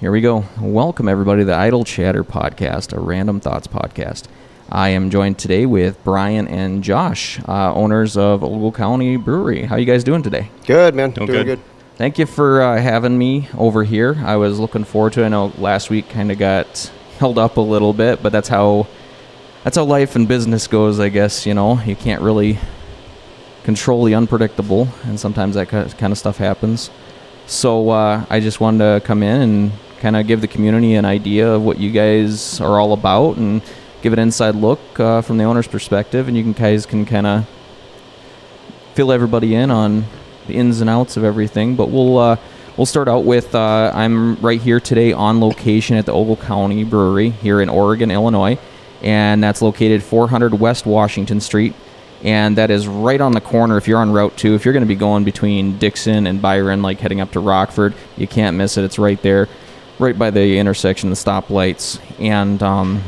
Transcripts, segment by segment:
Here we go. Welcome, everybody, to the Idle Chatter Podcast, a random thoughts podcast. I am joined today with Brian and Josh, uh, owners of Ogle County Brewery. How you guys doing today? Good, man. Doing Doing good. good. Thank you for uh, having me over here. I was looking forward to. it. I know last week kind of got held up a little bit, but that's how that's how life and business goes. I guess you know you can't really control the unpredictable, and sometimes that kind of stuff happens. So uh, I just wanted to come in and kind of give the community an idea of what you guys are all about, and give an inside look uh, from the owner's perspective, and you can guys can kind of fill everybody in on the ins and outs of everything. But we'll uh, we'll start out with uh, I'm right here today on location at the Ogle County Brewery here in Oregon, Illinois, and that's located 400 West Washington Street. And that is right on the corner. If you're on Route 2, if you're going to be going between Dixon and Byron, like heading up to Rockford, you can't miss it. It's right there, right by the intersection, the stoplights. And um,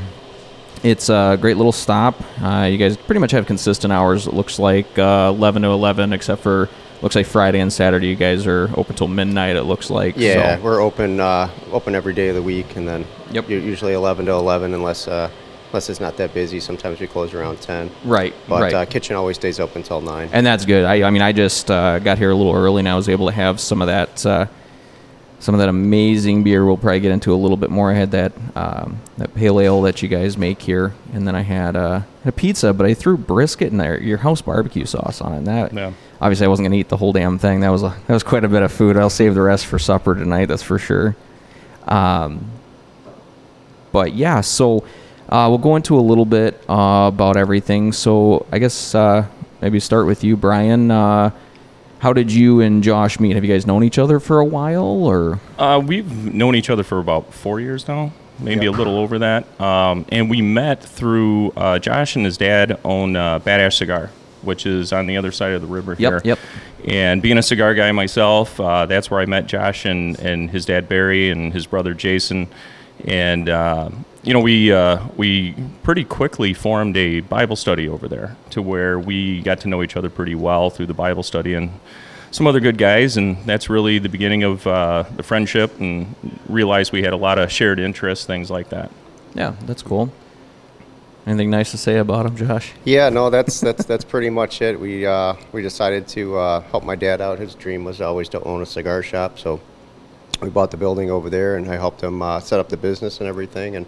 it's a great little stop. Uh, you guys pretty much have consistent hours. It looks like uh, 11 to 11, except for looks like Friday and Saturday. You guys are open till midnight. It looks like. Yeah, So, we're open uh, open every day of the week, and then Yep. usually 11 to 11, unless uh, unless it's not that busy. Sometimes we close around 10. right. But right. uh, kitchen always stays open till 9. and that's good. I, I mean, I just uh, got here a little early, and I was able to have some of that, uh, some of that amazing beer. We'll probably get into a little bit more. I had that um, that pale ale that you guys make here, and then I had uh, a pizza, but I threw brisket and there, your house barbecue sauce on it. And that Yeah. obviously I wasn't gonna eat the whole damn thing. That was a, that was quite a bit of food. I'll save the rest for supper tonight. That's for sure. Um, but yeah, so uh, we'll go into a little bit uh, about everything. So I guess uh, maybe start with you, Brian. How did you and Josh meet? Have you guys known each other for a while, or Uh, we've known each other for about four years now, maybe a little over that. Um, and we met through uh, Josh and his dad own uh, Badass Cigar, which is on the other side of the river Yep, here. yep. And being a cigar guy myself, uh, that's where I met Josh and, and his dad Barry and his brother Jason. And uh, you know, we uh, we pretty quickly formed a Bible study over there, to where we got to know each other pretty well through the Bible study and some other good guys, and that's really the beginning of uh, the friendship. And realized we had a lot of shared interests, things like that. yeah, that's cool. Anything nice to say about him, Josh? Yeah, no, that's that's that's pretty much it. We uh, we decided to uh, help my dad out. His dream was always to own a cigar shop, so we bought the building over there, and I helped him uh, set up the business and everything, and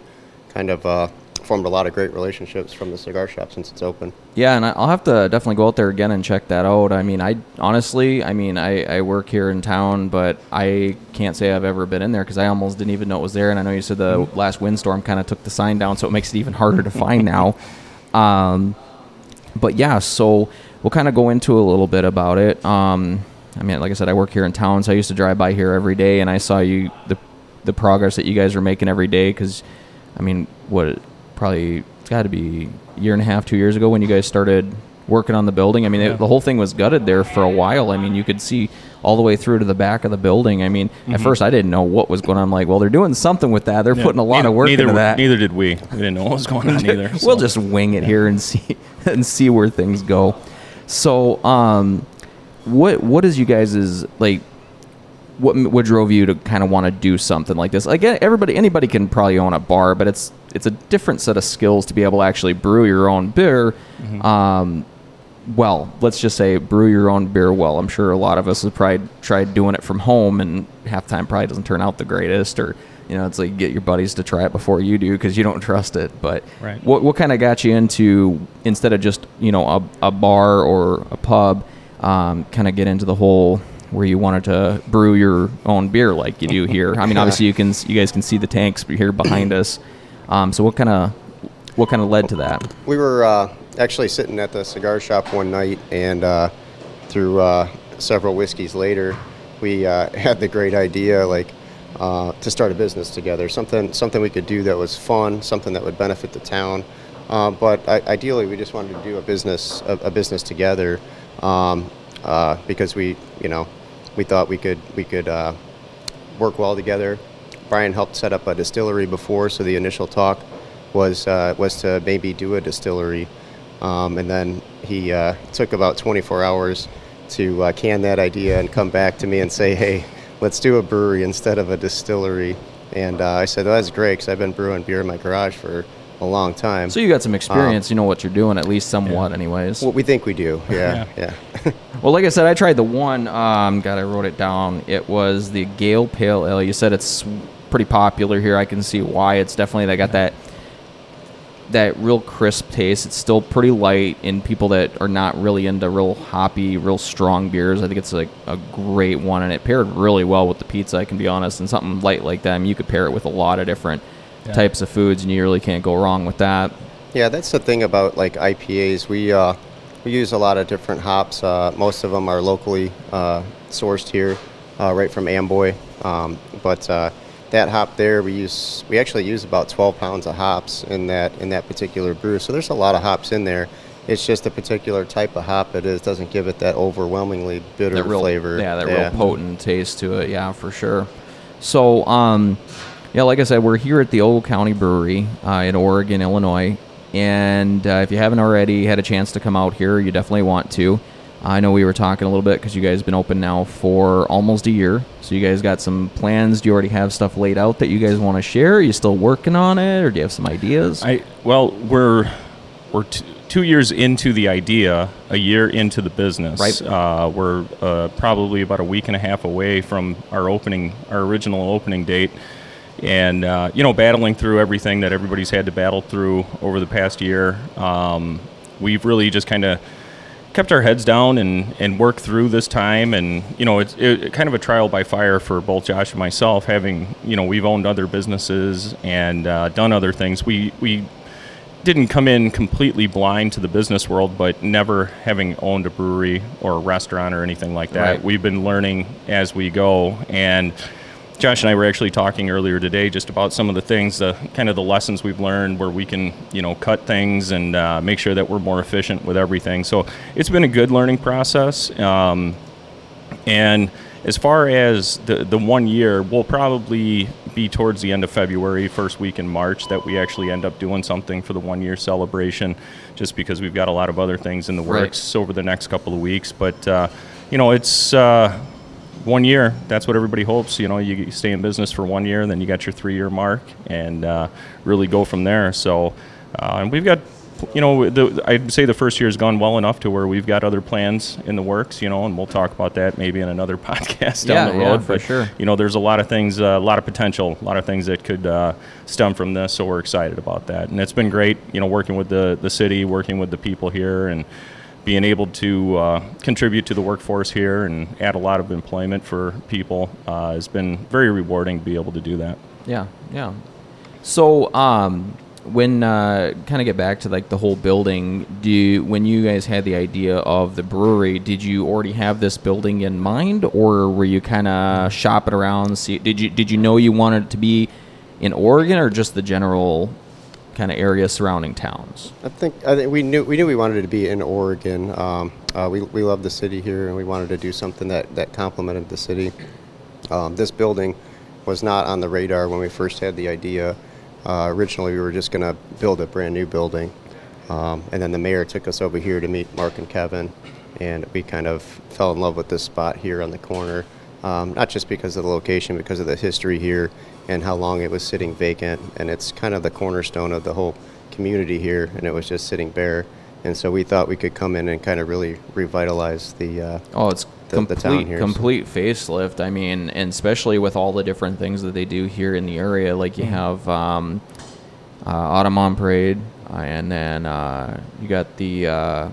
kind of uh, formed a lot of great relationships from the cigar shop since it's open. Yeah, and I'll have to definitely go out there again and check that out. I mean, I honestly, I mean, I, I work here in town, but I can't say I've ever been in there because I almost didn't even know it was there. And I know you said the last windstorm kind of took the sign down, so it makes it even harder to find now. Um, but yeah, so we'll kind of go into a little bit about it. Um, I mean, like I said, I work here in town, so I used to drive by here every day, and I saw you the the progress that you guys are making every day. Because, I mean, what probably it's got to be a year and a half, two years ago when you guys started working on the building. I mean, it, the whole thing was gutted there for a while. I mean, you could see all the way through to the back of the building. I mean, at first I didn't know what was going on. I'm like, well, they're doing something with that. They're putting a lot neither, of work neither, into that. Neither did we. We didn't know what was going on either. we'll just wing it here and see and see where things go. So, um, what what is you guys' like? What what drove you to kind of want to do something like this? Like everybody, anybody can probably own a bar, but it's it's a different set of skills to be able to actually brew your own beer. Um, well, let's just say brew your own beer well. I'm sure a lot of us have probably tried doing it from home, and half time probably doesn't turn out the greatest. Or you know, it's like get your buddies to try it before you do because you don't trust it. But Right. what what kind of got you into instead of just you know a, a bar or a pub, um, kind of get into the whole where you wanted to brew your own beer like you do here. I mean, obviously you can you guys can see the tanks here behind us. Um, so what kind of what kind of led to that? We were uh, actually sitting at the cigar shop one night, and uh, through uh, several whiskeys later, we uh, had the great idea, like, uh, to start a business together. Something, something we could do that was fun, something that would benefit the town. Uh, but I, ideally, we just wanted to do a business, a, a business together, um, uh, because we, you know, we thought we could, we could uh, work well together. Brian helped set up a distillery before, so the initial talk was uh, was to maybe do a distillery, um, and then he uh, took about 24 hours to uh, can that idea and come back to me and say, "Hey, let's do a brewery instead of a distillery." And uh, I said, well, that's great because I've been brewing beer in my garage for a long time. So you got some experience. you know what you're doing, at least somewhat, anyways. well, we think we do. Yeah, yeah. Well, like I said, I tried the one. Um, God, I wrote it down. It was the Gale Pale Ale. You said it's pretty popular here. I can see why. It's definitely they got that that real crisp taste. It's still pretty light in people that are not really into real hoppy, real strong beers. I think it's like a great one, and it paired really well with the pizza. I can be honest, and something light like that. I mean, you could pair it with a lot of different types of foods, and you really can't go wrong with that. Yeah, that's the thing about like IPAs. We uh, we use a lot of different hops. Uh, most of them are locally uh, sourced here, uh, right from Amboy. Um, but uh, that hop there, we use we actually use about 12 pounds of hops in that in that particular brew. So there's a lot of hops in there. It's just a particular type of hop it is doesn't give it that overwhelmingly bitter that real flavor. Yeah, that real potent taste to it. Yeah, for sure. So, um, yeah, like I said, we're here at the Ogle County Brewery uh, in Oregon, Illinois, and uh, if you haven't already had a chance to come out here, you definitely want to. I know we were talking a little bit because you guys have been open now for almost a year, so you guys got some plans. Do you already have stuff laid out that you guys want to share? Are you still working on it, or do you have some ideas? I well, we're we're t- two years into the idea, a year into the business. Right. Uh, we're uh, probably about a week and a half away from our opening, our original opening date, and uh, you know, battling through everything that everybody's had to battle through over the past year. Um, we've really just kind of kept our heads down and, and worked through this time and you know it's it, kind of a trial by fire for both Josh and myself having you know we've owned other businesses and uh, done other things we we didn't come in completely blind to the business world but never having owned a brewery or a restaurant or anything like that Right. we've been learning as we go and Josh and I were actually talking earlier today just about some of the things, the kind of the lessons we've learned where we can, you know, cut things and uh, make sure that we're more efficient with everything. So it's been a good learning process. Um, and as far as the, the one year, we'll probably be towards the end of February, first week in March, that we actually end up doing something for the one year celebration, just because we've got a lot of other things in the Right. works over the next couple of weeks. But, uh, you know, it's uh, one year. That's what everybody hopes. You know, you stay in business for one year, then you got your three year mark, and uh, really go from there. So, uh, and we've got you know, the, I'd say the first year has gone well enough to where we've got other plans in the works, you know, and we'll talk about that maybe in another podcast down Yeah, the yeah, road. for but, sure. You know, there's a lot of things, uh, a lot of potential, a lot of things that could uh, stem from this, so we're excited about that. And it's been great, you know, working with the, the city, working with the people here, and being able to uh, contribute to the workforce here and add a lot of employment for people uh, has been very rewarding to be able to do that. Yeah, yeah. So, um, when uh, kind of get back to like the whole building, do you, when you guys had the idea of the brewery, did you already have this building in mind, or were you kind of shopping around? See, did you did you know you wanted it to be in Oregon, or just the general kind of area surrounding towns? I think I think we knew we knew we wanted to be in Oregon. Um, uh, we we love the city here, and we wanted to do something that that complemented the city. Um, this building was not on the radar when we first had the idea. Uh, originally, we were just going to build a brand new building, um, and then the mayor took us over here to meet Mark and Kevin, and we kind of fell in love with this spot here on the corner. Um, not just because of the location, because of the history here and how long it was sitting vacant, and it's kind of the cornerstone of the whole community here, and it was just sitting bare. And so we thought we could come in and kind of really revitalize the. Uh, Oh, it's The- the complete, town here is- complete facelift. I mean, and especially with all the different things that they do here in the area, like you have um, uh, Autumn Parade, uh, and then uh, you got the uh,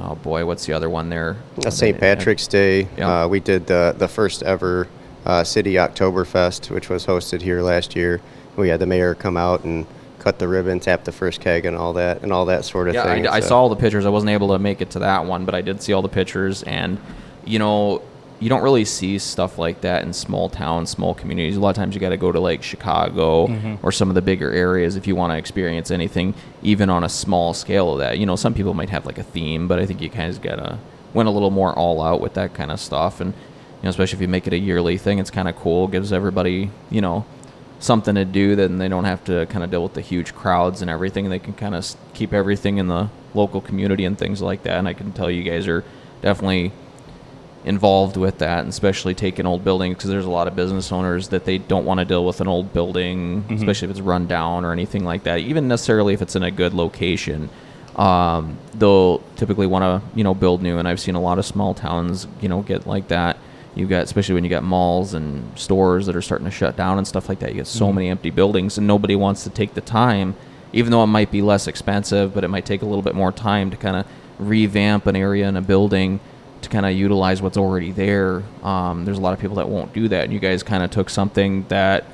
oh boy, what's the other one there? Uh, St. Patrick's Day. Yeah. Uh, we did the, the first ever uh, City Oktoberfest, which was hosted here last year. We had the mayor come out and cut the ribbon, tap the first keg, and all that, and all that sort of Yeah, thing. I, I So- saw all the pictures. I wasn't able to make it to that one, but I did see all the pictures. And you know, you don't really see stuff like that in small towns, small communities. A lot of times, you got to go to like Chicago mm-hmm. or some of the bigger areas if you want to experience anything, even on a small scale of that. You know, some people might have like a theme, but I think you kind of gotta went a little more all out with that kind of stuff. And you know, especially if you make it a yearly thing, it's kind of cool. Gives everybody, you know, something to do then they don't have to kind of deal with the huge crowds and everything they can kind of keep everything in the local community and things like that and i can tell you guys are definitely involved with that, and especially taking old buildings because there's a lot of business owners that they don't want to deal with an old building, especially if it's run down or anything like that. Even necessarily if it's in a good location, um, they'll typically want to you know build new. And I've seen a lot of small towns you know get like that. You got especially when you got malls and stores that are starting to shut down and stuff like that. You get so many empty buildings, and nobody wants to take the time, even though it might be less expensive, but it might take a little bit more time to kind of revamp an area in a building to kind of utilize what's already there. Um, there's a lot of people that won't do that, and you guys kind of took something that,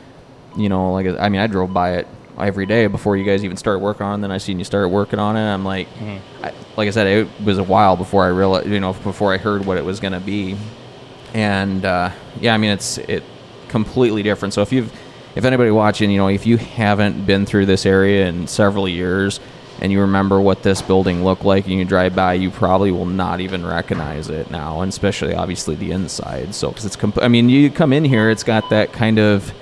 you know, like I mean, I drove by it every day before you guys even started working on. it. Then I seen you start working on it. I'm like, I, like I said, it was a while before I realized, you know, before I heard what it was going to be, and uh, yeah, I mean, it's it completely different. So if you've if anybody watching, you know, if you haven't been through this area in several years and you remember what this building looked like and you drive by, you probably will not even recognize it now, and especially obviously the inside. So, because it's, comp- I mean, you come in here, it's got that kind of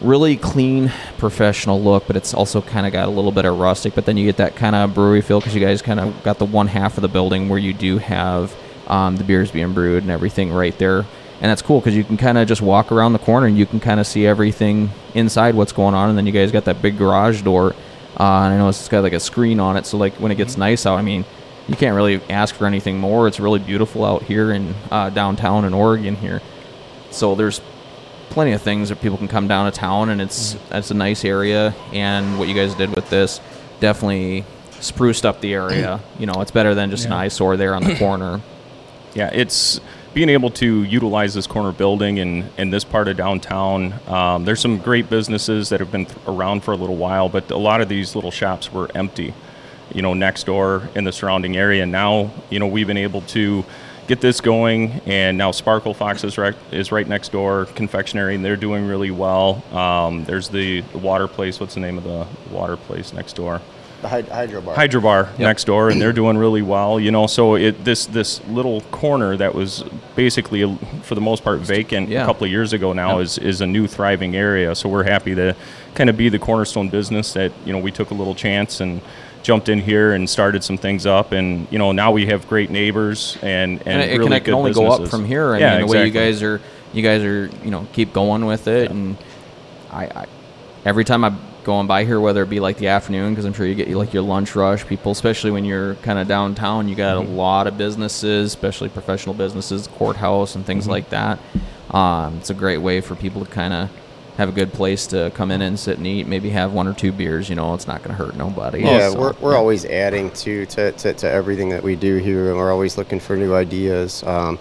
really clean, professional look, but it's also kind of got a little bit of rustic. But then you get that kind of brewery feel because you guys kind of got the one half of the building where you do have um, the beers being brewed and everything right there. And that's cool because you can kind of just walk around the corner and you can kind of see everything inside what's going on. And then you guys got that big garage door. Uh, and I know it's got like a screen on it, so like when it gets nice out, I mean, you can't really ask for anything more. It's really beautiful out here in uh, downtown in Oregon here. So there's plenty of things that people can come down to town, and it's it's a nice area. And what you guys did with this definitely spruced up the area. You know, it's better than just an Yeah. eyesore there on the corner. Yeah, it's being able to utilize this corner building and, in this part of downtown. Um, there's some great businesses that have been th- around for a little while, but a lot of these little shops were empty, you know, next door in the surrounding area. Now, you know, we've been able to get this going, and now Sparkle Fox is right, is right next door, confectionery, and they're doing really well. Um, there's the, the water place. What's the name of the water place next door? The hyd- hydro bar. Hydro next door, and they're doing really well. You know, so it this this little corner that was basically uh, for the most part vacant Yeah. a couple of years ago now Yeah. is is a new thriving area. So we're happy to kind of be the cornerstone business that you know we took a little chance and jumped in here and started some things up, and you know now we have great neighbors and and, and, it, really can, it good can only go up from here. I yeah, mean, the way you guys are, you guys are, you know, keep going with it, Yeah. and I, I, every time I'm going by here, whether it be like the afternoon, because I'm sure you get like your lunch rush, people, especially when you're kind of downtown, you got Mm-hmm. a lot of businesses, especially professional businesses, courthouse and Mm-hmm. things like that. Um, it's a great way for people to kind of have a good place to come in and sit and eat. Maybe have one or two beers. You know, it's not going to hurt nobody. Yeah, So, we're, we're always adding to, to, to, to everything that we do here, and we're always looking for new ideas. Um,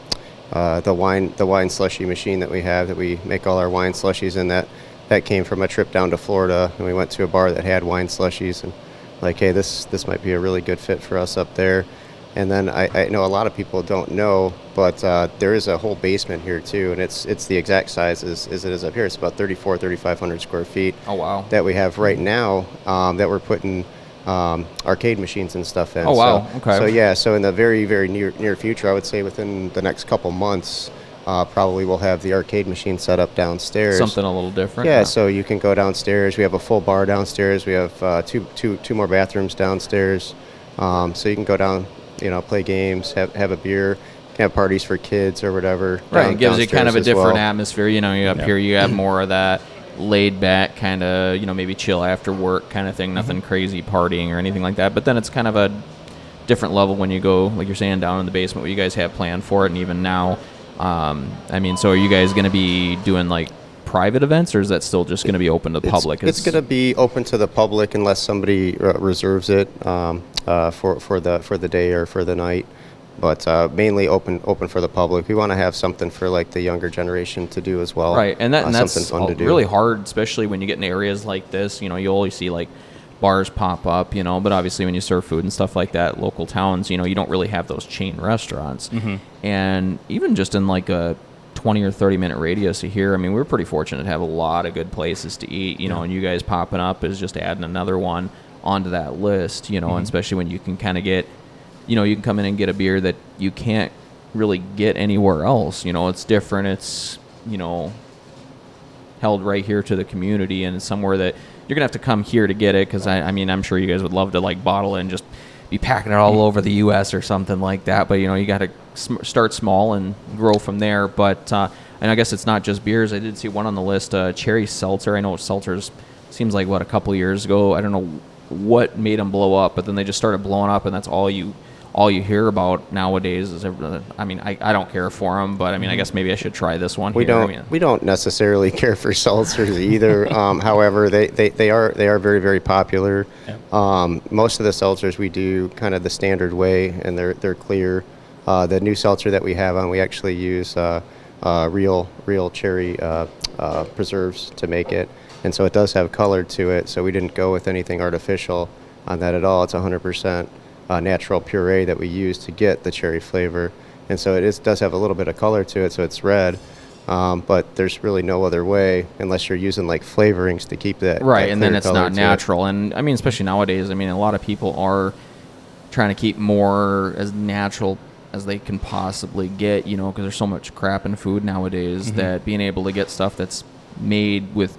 uh, the wine the wine slushy machine that we have that we make all our wine slushies in that that came from a trip down to Florida, and we went to a bar that had wine slushies, and like, hey, this this might be a really good fit for us up there. And then I, I know a lot of people don't know, but uh, there is a whole basement here too, and it's it's the exact size as, as it is up here. It's about 34, 3,500 square feet Oh wow. that we have right now um, that we're putting um, arcade machines and stuff in. Oh, wow. So, Okay. So yeah, so in the very very near near future, I would say within the next couple months, uh, probably we'll have the arcade machine set up downstairs. Something a little different. Yeah, so you can go downstairs. We have a full bar downstairs. We have uh, two, two, two more bathrooms downstairs. Um, so you can go down, you know, play games, have, have a beer, can have parties for kids or whatever. Right, down- it gives you kind of a different well. atmosphere. You know, you up Yeah. here, you have more of that laid back kind of, you know, maybe chill after work kind of thing. Nothing crazy partying or anything like that. But then it's kind of a different level when you go, like you're saying, down in the basement. What you guys have planned for it, and even now, um, I mean, so are you guys going to be doing like private events, or is that still just going to be open to the It's- public? It's, going to be open to the public unless somebody uh, reserves it um, uh, for for the for the day or for the night. But uh, mainly open open for the public. We want to have something for like the younger generation to do as well. Right, and that Uh, and that's something fun to do. really hard, especially when you get in areas like this. You know, you always see like bars pop up. You know, but obviously when you serve food and stuff like that, local towns, you know, you don't really have those chain restaurants. Mm-hmm. And even just in like a twenty or thirty minute radius of here, I mean, we're pretty fortunate to have a lot of good places to eat. You know, and you guys popping up is just adding another one onto that list. You know, Mm-hmm. and especially when you can kind of get you know, you can come in and get a beer that you can't really get anywhere else. You know, it's different. It's, you know, held right here to the community and somewhere that you're going to have to come here to get it because I, I mean, I'm sure you guys would love to like bottle it and just be packing it all over the U.S. or something like that. But you know, you got to sm- start small and grow from there. But uh, and I guess it's not just beers. I did see one on the list, uh, cherry seltzer. I know seltzers seems like what a couple years ago. I don't know what made them blow up, but then they just started blowing up, and that's all you all you hear about nowadays is every- I mean I, I don't care for them but I mean I guess maybe I should try this one We here. I don't mean, we don't necessarily care for seltzers either. um, however, they, they, they are they are very very popular. Um, most of the seltzers we do kind of the standard way, and they're they're clear. Uh, the new seltzer that we have on, we actually use uh, uh, real real cherry uh, uh, preserves to make it, and so it does have color to it. So we didn't go with anything artificial on that at all. It's 100% uh, natural puree that we use to get the cherry flavor, and so it is, does have a little bit of color to it. So it's red. Um, but there's really no other way unless you're using like flavorings to keep that right that and then it's not to it. natural and i mean especially nowadays i mean a lot of people are trying to keep more as natural as they can possibly get you know because there's so much crap in food nowadays Mm-hmm. that being able to get stuff that's made with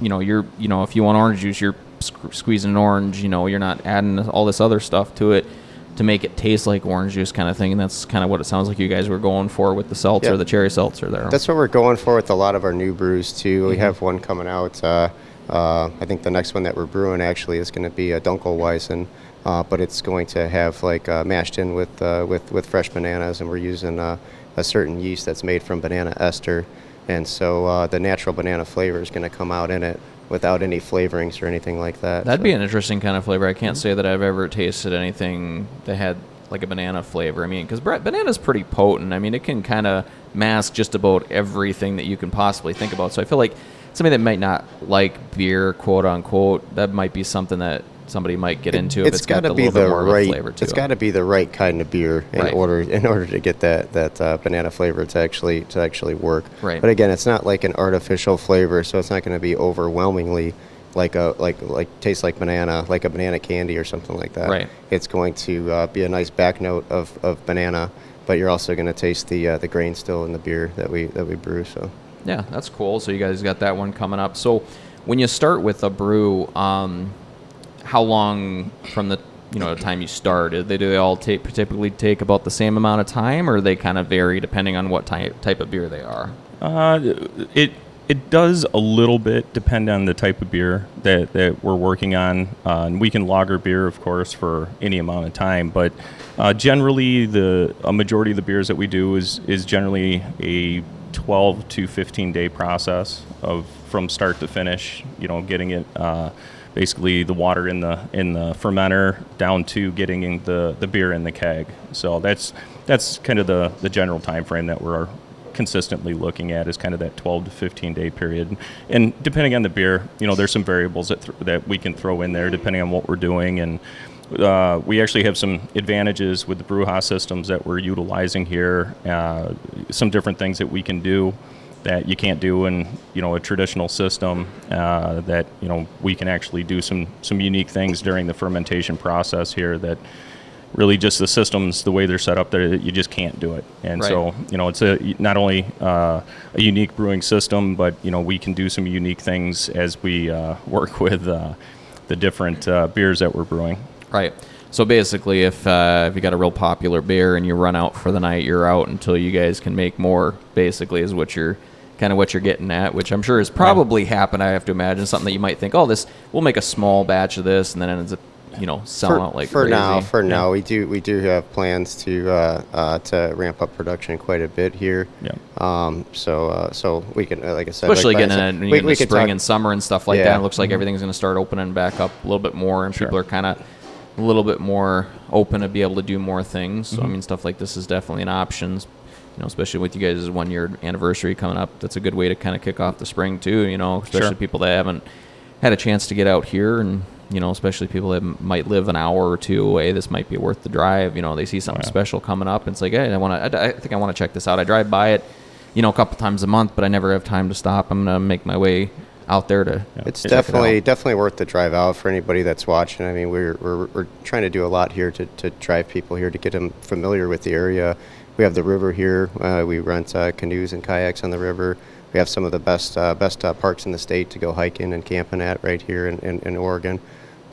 you know you're you know if you want orange juice you're sque- squeezing an orange you know you're not adding all this other stuff to it to make it taste like orange juice kind of thing and that's kind of what it sounds like you guys were going for with the seltzer Yeah. the cherry seltzer there That's what we're going for with a lot of our new brews too. Mm-hmm. We have one coming out. Uh, uh, I think the next one that we're brewing actually is going to be a Dunkelweizen, uh, but it's going to have like uh, mashed in with uh, with with fresh bananas, and we're using uh, a certain yeast that's made from banana ester, and so uh, the natural banana flavor is going to come out in it without any flavorings or anything like that. That'd So- be an interesting kind of flavor. I can't mm-hmm. say that I've ever tasted anything that had like a banana flavor. I mean, because banana's pretty potent. I mean, it can kind of mask just about everything that you can possibly think about. So I feel like somebody that might not like beer, quote unquote, that might be something that somebody might get into if it's it's got to be the more of a right. flavor to It's it. got to be the right kind of beer in Right. order in order to get that that uh, banana flavor to actually to actually work. Right. But again, it's not like an artificial flavor, so it's not going to be overwhelmingly like a like like tastes like banana, like a banana candy or something like that. Right. It's going to uh, be a nice back note of, of banana, but you're also going to taste the uh, the grain still in the beer that we that we brew. So. Yeah, that's cool. So you guys got that one coming up. So when you start with a brew, um, how long from the you know the time you start? Do they do they all take typically take about the same amount of time, or they kind of vary depending on what type type of beer they are? Uh, it it does a little bit depend on the type of beer that, that we're working on. Uh, and we can lager beer, of course, for any amount of time. But uh, generally, the a majority of the beers that we do is is generally a 12 to 15 day process of from start to finish. You know, getting it. Basically the water in the in the fermenter down to getting the, the beer in the keg. So that's that's kind of the, the general time frame that we're consistently looking at is kind of that 12 to 15 day period. And depending on the beer, you know, there's some variables that th- that we can throw in there depending on what we're doing and uh, we actually have some advantages with the Brewhaus systems that we're utilizing here. Uh, some different things that we can do that you can't do in you know a traditional system. Uh, that you know we can actually do some some unique things during the fermentation process here that really just the systems the way they're set up there that you just can't do it and Right. so you know it's a not only uh, a unique brewing system but you know we can do some unique things as we uh, work with uh, the different uh, beers that we're brewing Right. So basically, if uh, if you got a real popular beer and you run out for the night, you're out until you guys can make more. Basically, is what you're kind of what you're getting at, which I'm sure has probably happened. I have to imagine something that you might think, oh, this we'll make a small batch of this, and then it ends up, you know, selling for, out like for crazy. now, for now, we do we do have plans to uh, uh, to ramp up production quite a bit here. Yeah. Um, so uh, so we can, uh, like I said, Especially like getting in, we- we spring talk- and summer and stuff like Yeah. Mm-hmm. that. It looks like everything's going to start opening back up a little bit more, and Sure. people are kind of a little bit more open to be able to do more things. So I Mhm. mean, stuff like this is definitely an option. You know, especially with you guys' one year anniversary coming up, that's a good way to kind of kick off the spring too. You know, especially Sure. people that haven't had a chance to get out here, and you know, especially people that might live an hour or two away. This might be worth the drive. You know, they see something yeah. special coming up, and it's like, hey, I want to. I, I think I want to check this out. I drive by it, you know, a couple times a month, but I never have time to stop. I'm gonna make my way out there to. It's check it definitely out. definitely worth the drive out for anybody that's watching. I mean, we're, we're, we're trying to do a lot here to, to drive people here to get them familiar with the area. We have the river here. Uh, we rent uh, canoes and kayaks on the river. We have some of the best uh, best parks in the state to go hiking and camping at right here in, in, in Oregon.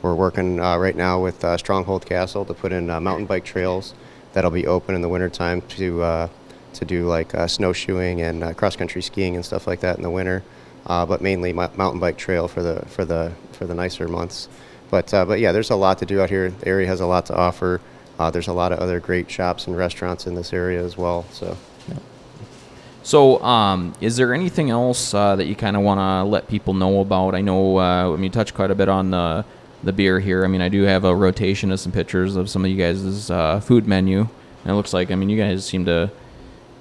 we're working right now with Stronghold Castle to put in mountain bike trails that'll be open in the wintertime to to do like snowshoeing and cross country skiing and stuff like that in the winter. Uh, but mainly mo- mountain bike trail for the for the for the nicer months. But uh, but yeah, there's a lot to do out here. The area has a lot to offer. Uh, there's a lot of other great shops and restaurants in this area as well. So So, um, is there anything else uh, that you kind of want to let people know about? I know, uh, I mean, you touched quite a bit on the the beer here. I mean, I do have a rotation of some pictures of some of you guys' uh, food menu, and it looks like, I mean, you guys seem to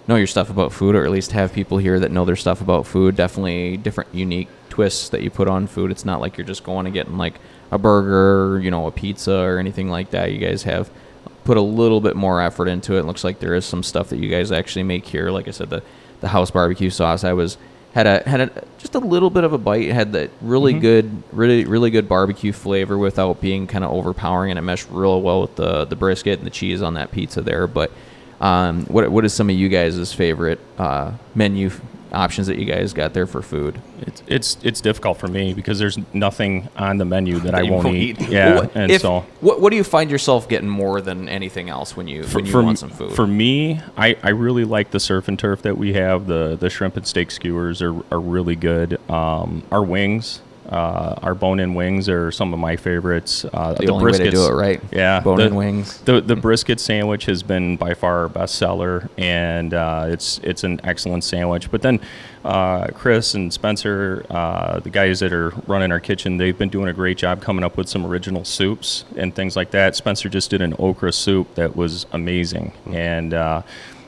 know your stuff about food, or at least have people here that know their stuff about food. Definitely different, unique twists that you put on food. It's not like you're just going and getting like a burger, you know, a pizza or anything like that. You guys have put a little bit more effort into it. It looks like there is some stuff that you guys actually make here. Like I said, the the house barbecue sauce. I was had a had a just a little bit of a bite. It had that really good, really really good barbecue flavor without being kind of overpowering, and it meshed real well with the the brisket and the cheese on that pizza there. But um, what what is some of you guys' favorite uh, menu options that you guys got there for food? It's it's it's difficult for me because there's nothing on the menu that I You won't eat. What- Yeah, and if- so what what do you find yourself getting more than anything else when you when you for, want some food? for me, I, I really like the surf and turf that we have. The the shrimp and steak skewers are, are really good. Um, our wings, uh, our bone-in wings are some of my favorites. Uh, the, only way to do it right. Yeah, bone the- and wings. The the brisket sandwich has been by far our best seller, and uh, it's it's an excellent sandwich. But then uh, Chris and Spencer, uh, the guys that are running our kitchen, they've been doing a great job coming up with some original soups and things like that. Spencer just did an okra soup that was amazing, and.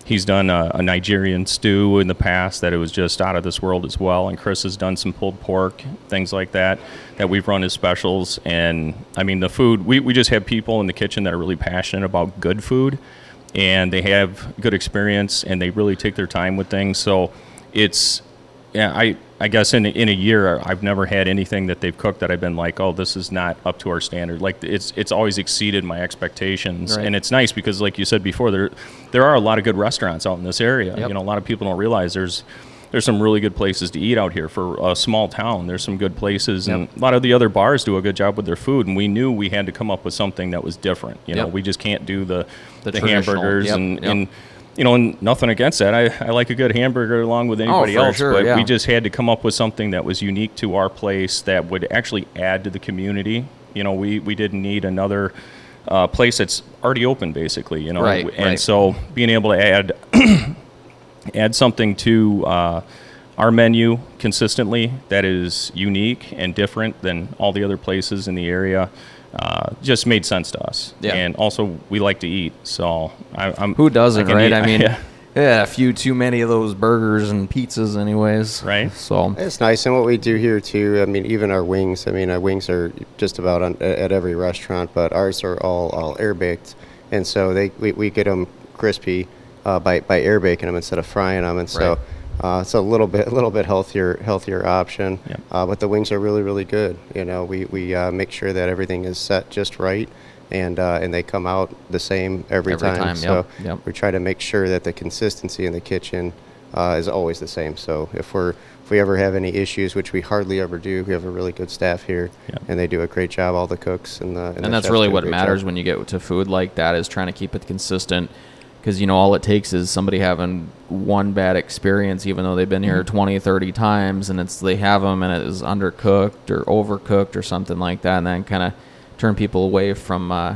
He's done a, a Nigerian stew in the past that it was just out of this world as well. And Chris has done some pulled pork, things like that, that we've run as specials. And I mean, the food, we, we just have people in the kitchen that are really passionate about good food and they have good experience and they really take their time with things. So it's, yeah, I, I guess in, a- in a year, I've never had anything that they've cooked that I've been like, oh, this is not up to our standard. Like it's, it's always exceeded my expectations. Right. And it's nice because like you said before, there, there are a lot of good restaurants out in this area. Yep. You know, a lot of people don't realize there's, there's some really good places to eat out here for a small town. There's some good places, and a lot of the other bars do a good job with their food. And we knew we had to come up with something that was different. You know, Yep. we just can't do the The the, hamburgers Yep, and, yep. and you know, and nothing against that. I, I like a good hamburger along with anybody Oh, else, sure, but yeah. we just had to come up with something that was unique to our place that would actually add to the community. You know, we, we didn't need another uh, place that's already open, basically. You know, Right, and right. so being able to add add something to uh, our menu consistently that is unique and different than all the other places in the area uh, just made sense to us. Yeah. And also, we like to eat, so I, I'm Who doesn't, can right? eat- I mean, yeah. yeah. a few too many of those burgers and pizzas, anyways. Right. So, It's nice, and what we do here too. I mean, even our wings. I mean, our wings are just about on, at every restaurant, but ours are all all air baked, and so they we, we get them crispy uh, by by air baking them instead of frying them, and so. Right. Uh, it's a little bit, a little bit healthier, healthier option. Yep. Uh, but the wings are really, really good. You know, we we uh, make sure that everything is set just right, and uh, and they come out the same every, Every time, So yep, yep. we try to make sure that the consistency in the kitchen uh, is always the same. So if we're if we ever have any issues, which we hardly ever do, we have a really good staff here, and they do a great job. All the cooks and the and, the that's really what matters job. when you get to food like that is trying to keep it consistent. Because, you know, all it takes is somebody having one bad experience, even though they've been here Mm-hmm. 20, 30 times, and it's they have them and it is undercooked or overcooked or something like that, and then kind of turn people away from uh,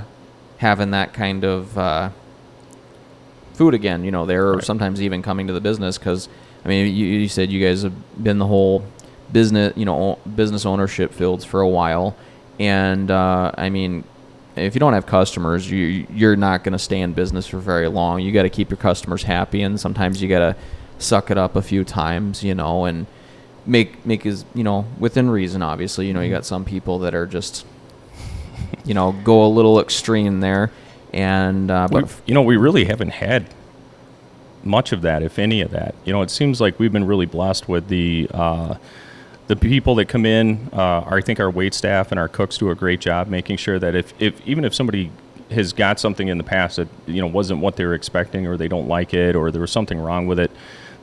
having that kind of uh, food again. You know, there or Right. sometimes even coming to the business because I mean, you, you said you guys have been the whole business, you know, business ownership fields for a while, and uh, I mean, if you don't have customers, you you're not going to stay in business for very long. You got to keep your customers happy, and sometimes you got to suck it up a few times, you know, and make make is you know within reason. Obviously, you know, you got some people that are just, you know, go a little extreme there, and uh, but We, you know, we really haven't had much of that, if any of that. You know, it seems like we've been really blessed with the uh, the people that come in. Uh, I think our wait staff and our cooks do a great job making sure that if, if even if somebody has got something in the past that you know wasn't what they were expecting, or they don't like it, or there was something wrong with it,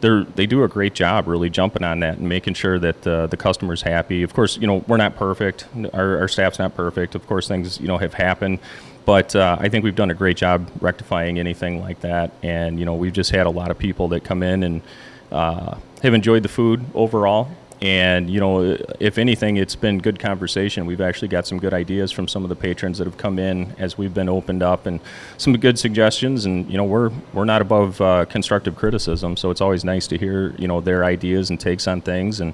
they're they do a great job really jumping on that and making sure that uh, the customer's happy. Of course, you know we're not perfect. Our, our staff's not perfect. Of course, things you know have happened, but uh, I think we've done a great job rectifying anything like that. And you know we've just had a lot of people that come in and uh, have enjoyed the food overall. And you know, if anything, it's been good conversation. We've actually got some good ideas from some of the patrons that have come in as we've been opened up, and some good suggestions. And you know, we're we're not above uh, constructive criticism, so it's always nice to hear you know their ideas and takes on things. And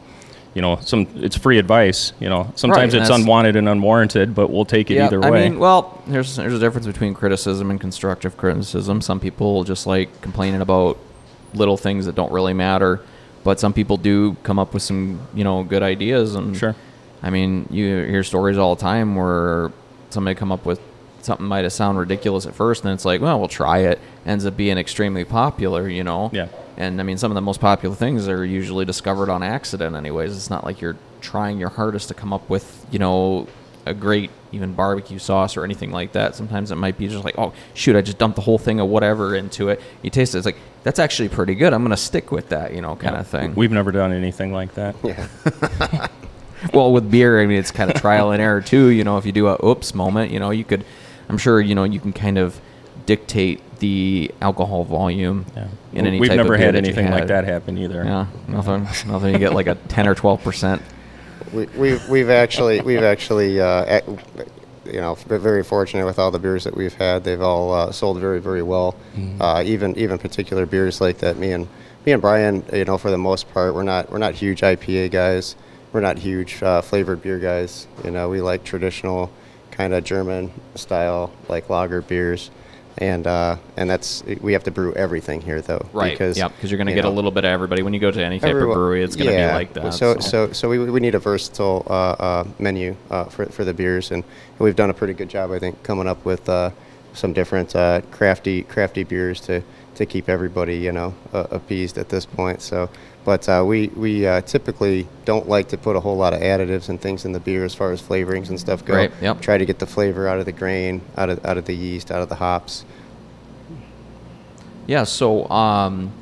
you know, some it's free advice. You know, sometimes Right, it's unwanted and unwarranted, but we'll take it Yeah, either way. I mean, well, there's there's a difference between criticism and constructive criticism. Some people just like complaining about little things that don't really matter, but some people do come up with some you know good ideas. And Sure. I mean, you hear stories all the time where somebody come up with something might have sound ridiculous at first, and it's like, well, we'll try it. Ends up being extremely popular, you know. Yeah. And I mean, some of the most popular things are usually discovered on accident, anyways. It's not like you're trying your hardest to come up with, you know, a great even barbecue sauce or anything like that. Sometimes it might be just like, oh, shoot, I just dumped the whole thing of whatever into it. You taste it, it's like, that's actually pretty good. I'm going to stick with that, you know, kind of thing. We've never done anything like that. Yeah. well, with beer, I mean, it's kind of trial and error too. You know, if you do a oops moment, you know, you could, I'm sure, you know, you can kind of dictate the alcohol volume Yeah. in any We've type never of beer had that you anything like that happen either. Yeah, nothing, nothing. You get like a 10 or 12 percent. We, we've we've actually we've actually uh, you know been very fortunate with all the beers that we've had. They've all uh, sold very very well. Uh, even even particular beers like that. Me and me and Brian, you know, for the most part, we're not we're not huge IPA guys. We're not huge uh, flavored beer guys. You know, we like traditional kind of German style like lager beers. And uh, and that's we have to brew everything here though Right. because yep. Because you're going to you get a little bit of everybody when you go to any type Everyone- of brewery. It's going to yeah, be like that. So, so, so we, we need a versatile uh, uh, menu uh, for, for the beers, and we've done a pretty good job, I think, coming up with uh, some different uh, crafty crafty beers to, to keep everybody, you know, uh, appeased at this point. So, but uh, we we uh, typically don't like to put a whole lot of additives and things in the beer as far as flavorings and stuff go. Right, yep. Try to get the flavor out of the grain, out of out of the yeast, out of the hops. Yeah. So, um,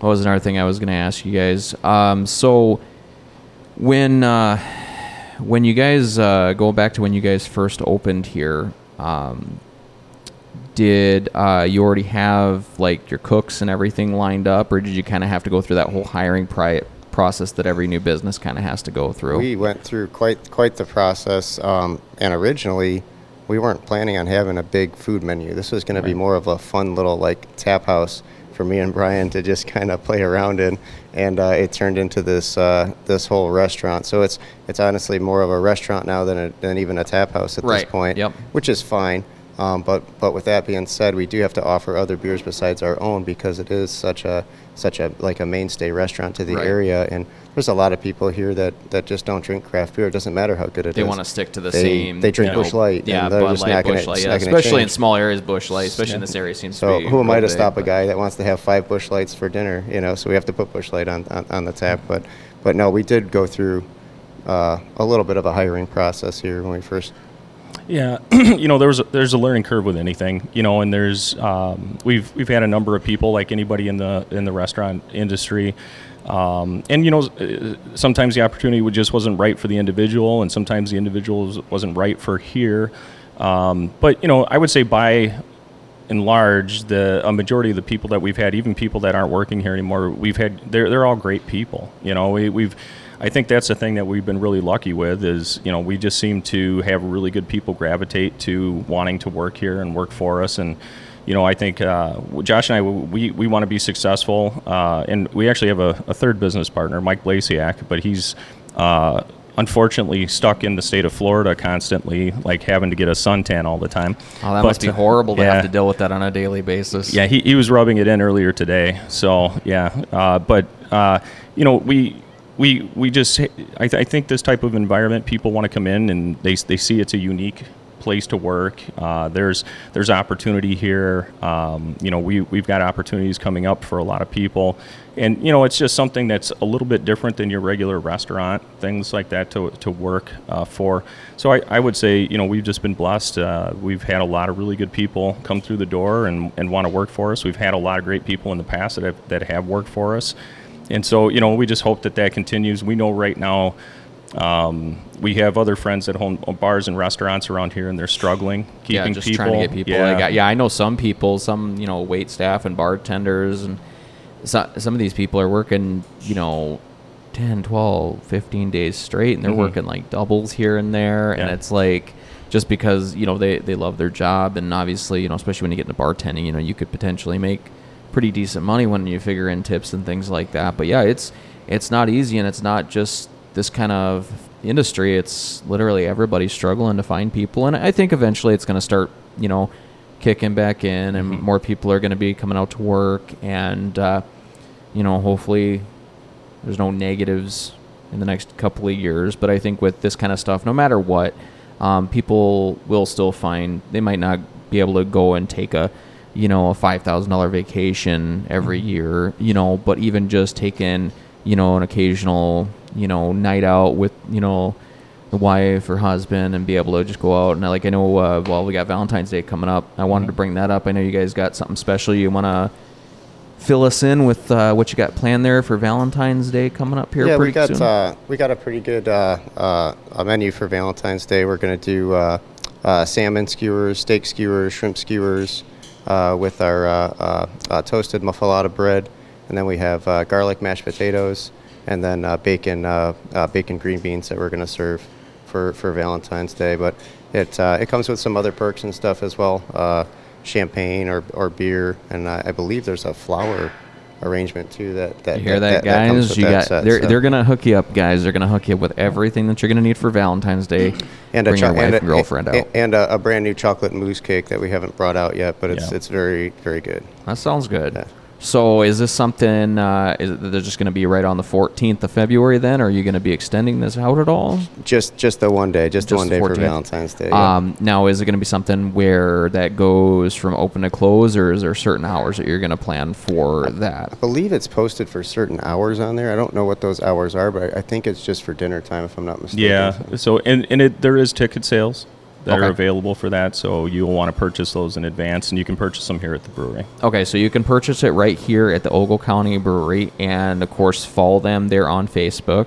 what was another thing I was going to ask you guys? Um, so, when uh, when you guys uh, go back to when you guys first opened here, um, did uh, you already have like your cooks and everything lined up, or did you kind of have to go through that whole hiring pri- process that every new business kind of has to go through? We went through quite quite the process, um, and originally we weren't planning on having a big food menu. This was going to be more of a fun little like tap house for me and Brian to just kind of play around in, and uh, it turned into this uh, this whole restaurant. So it's it's honestly more of a restaurant now than a, than even a tap house at Right, this point. yep. Which is fine. Um, but but with that being said, we do have to offer other beers besides our own because it is such a such a like a mainstay restaurant to the Right. area, and there's a lot of people here that, that just don't drink craft beer. It doesn't matter how good it is. they want to stick to the They- same. They drink you know, Busch Light. Yeah, and they're Bud just Light, Busch Light, yeah. Especially in small areas, Busch Light. Especially in this area, seems So to be. So who am I to stop a guy that wants to have five Busch Lights for dinner? You know, so we have to put Busch Light on, on, on the tap. But but no, we did go through uh, a little bit of a hiring process here when we first. Yeah, you know, there's a, there's a learning curve with anything, you know, and there's um, we've we've had a number of people like anybody in the in the restaurant industry, um, and you know, uh, sometimes the opportunity just wasn't right for the individual, and sometimes the individual was- wasn't right for here. Um, but you know, I would say by and large, the a majority of the people that we've had, even people that aren't working here anymore, we've had they're they're all great people. You know, we, we've I think that's the thing that we've been really lucky with is you know we just seem to have really good people gravitate to wanting to work here and work for us and. You know, I think uh, Josh and I we, we want to be successful, uh, and we actually have a, a third business partner, Mike Blasiak, but he's uh, unfortunately stuck in the state of Florida constantly, like having to get a suntan all the time. Oh, that But, must be horrible to yeah. have to deal with that on a daily basis. Yeah, he, he was rubbing it in earlier today. So yeah, uh, but uh, you know we we we just I, th- I think this type of environment people want to come in and they they see it's a unique place to work. Uh, there's there's opportunity here. Um, you know, we we've got opportunities coming up for a lot of people, and you know, it's just something that's a little bit different than your regular restaurant. Things like that to to work uh, for. So I, I would say you know we've just been blessed. Uh, we've had a lot of really good people come through the door and, and want to work for us. We've had a lot of great people in the past that have, that have worked for us, and so you know we just hope that that continues. We know right now. Um, we have other friends that own bars and restaurants around here, and they're struggling keeping yeah, just people. trying to get people. Yeah, yeah, I know some people, some you know, wait staff and bartenders, and so, some of these people are working, you know, 10, 12, 15 days straight, and they're Mhm. working like doubles here and there, and it's like just because you know they they love their job, and obviously you know, especially when you get into bartending, you know, you could potentially make pretty decent money when you figure in tips and things like that. But yeah, it's it's not easy, and it's not just this kind of industry. It's literally everybody struggling to find people, and I think eventually it's going to start, you know, kicking back in, and Mhm. more people are going to be coming out to work, and uh, you know, hopefully there's no negatives in the next couple of years. But I think with this kind of stuff, no matter what, um, people will still find they might not be able to go and take a you know a five thousand dollar vacation every year, you know, but even just taking you know an occasional you know night out with you know the wife or husband and be able to just go out and like I know uh, well we got Valentine's Day coming up. I wanted to bring that up. I know you guys got something special. You want to fill us in with uh, what you got planned there for Valentine's Day coming up here yeah, pretty we got uh, we got a pretty good uh, uh, a menu for Valentine's Day. We're gonna do uh, uh, salmon skewers, steak skewers, shrimp skewers, with our uh, uh, uh, toasted muffuletta bread, and then we have uh, garlic mashed potatoes, and then uh, bacon uh, uh, bacon green beans that we're gonna serve for, for Valentine's Day. But it uh, it comes with some other perks and stuff as well, uh, champagne or, or beer, and I believe there's a flower arrangement too. That that You hear that, that guys? with you that got set, they're so. they're gonna hook you up, guys. They're gonna hook you up with everything that you're gonna need for Valentine's Day. and a Bring cho- your wife and, and, girlfriend a- out. and a, a brand new chocolate mousse cake that we haven't brought out yet, but it's Yeah. it's very very good. That sounds good. Yeah. So, is this something? Uh, is it, they're just going to be right on the 14th of February? Then, or are you going to be extending this out at all? Just just the one day, just, the Just one the day for Valentine's Day. yeah. Um, now, is it going to be something where that goes from open to close, or is there certain hours that you're going to plan for that? I believe it's posted for certain hours on there. I don't know what those hours are, but I, I think it's just for dinner time, if I'm not mistaken. Yeah. So and and it, there is ticket sales that Okay. are available for that. So you'll want to purchase those in advance, and you can purchase them here at the brewery. Okay, so you can purchase it right here at the Ogle County Brewery, and of course, follow them there on Facebook,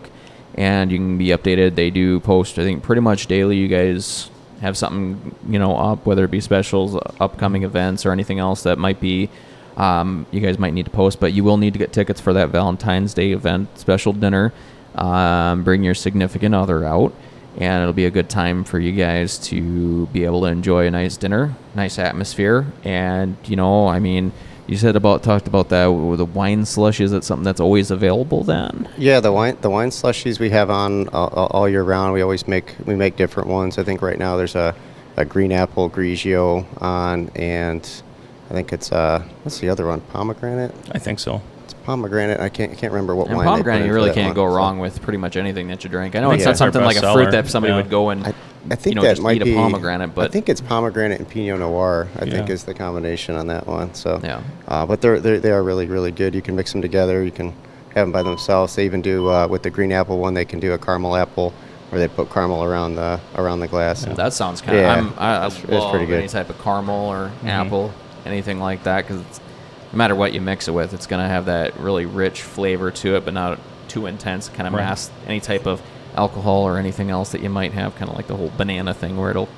and you can be updated. They do post, I think, pretty much daily. You guys have something, you know, up, whether it be specials, upcoming events, or anything else that might be. Um, you guys might need to post, but you will need to get tickets for that Valentine's Day event, special dinner. Um, bring your significant other out, and it'll be a good time for you guys to be able to enjoy a nice dinner, nice atmosphere, and you know, I mean, you said about talked about that with the wine slush. Is it something that's always available then? Yeah, the wine the wine slushies we have on all, all year round. We always make we make different ones. I think right now there's a, a green apple Grigio on, and I think it's uh what's the other one? Pomegranate. I think so. It's pomegranate. I can't I can't remember what And wine. they put pomegranate, you really can't one, go so- wrong with pretty much anything that you drink. I know I it's not something like a fruit seller. that somebody Yeah. would go and I, I think you know that just might eat a be pomegranate, but I think it's pomegranate and Pinot Noir. I think is the combination on that one. So Yeah. uh, but they're, they're they are really really good. You can mix them together. You can have them by themselves. They even do uh, with the green apple one. They can do a caramel apple, where they put caramel around the around the glass. and- That sounds kind of. Yeah, I'm, I, I it's- it's pretty good. any type of caramel or Mm-hmm. apple, anything like that, because no matter what you mix it with, it's gonna have that really rich flavor to it, but not too intense. Kind of Right. mask any type of alcohol or anything else that you might have. Kind of like the whole banana thing, where it'll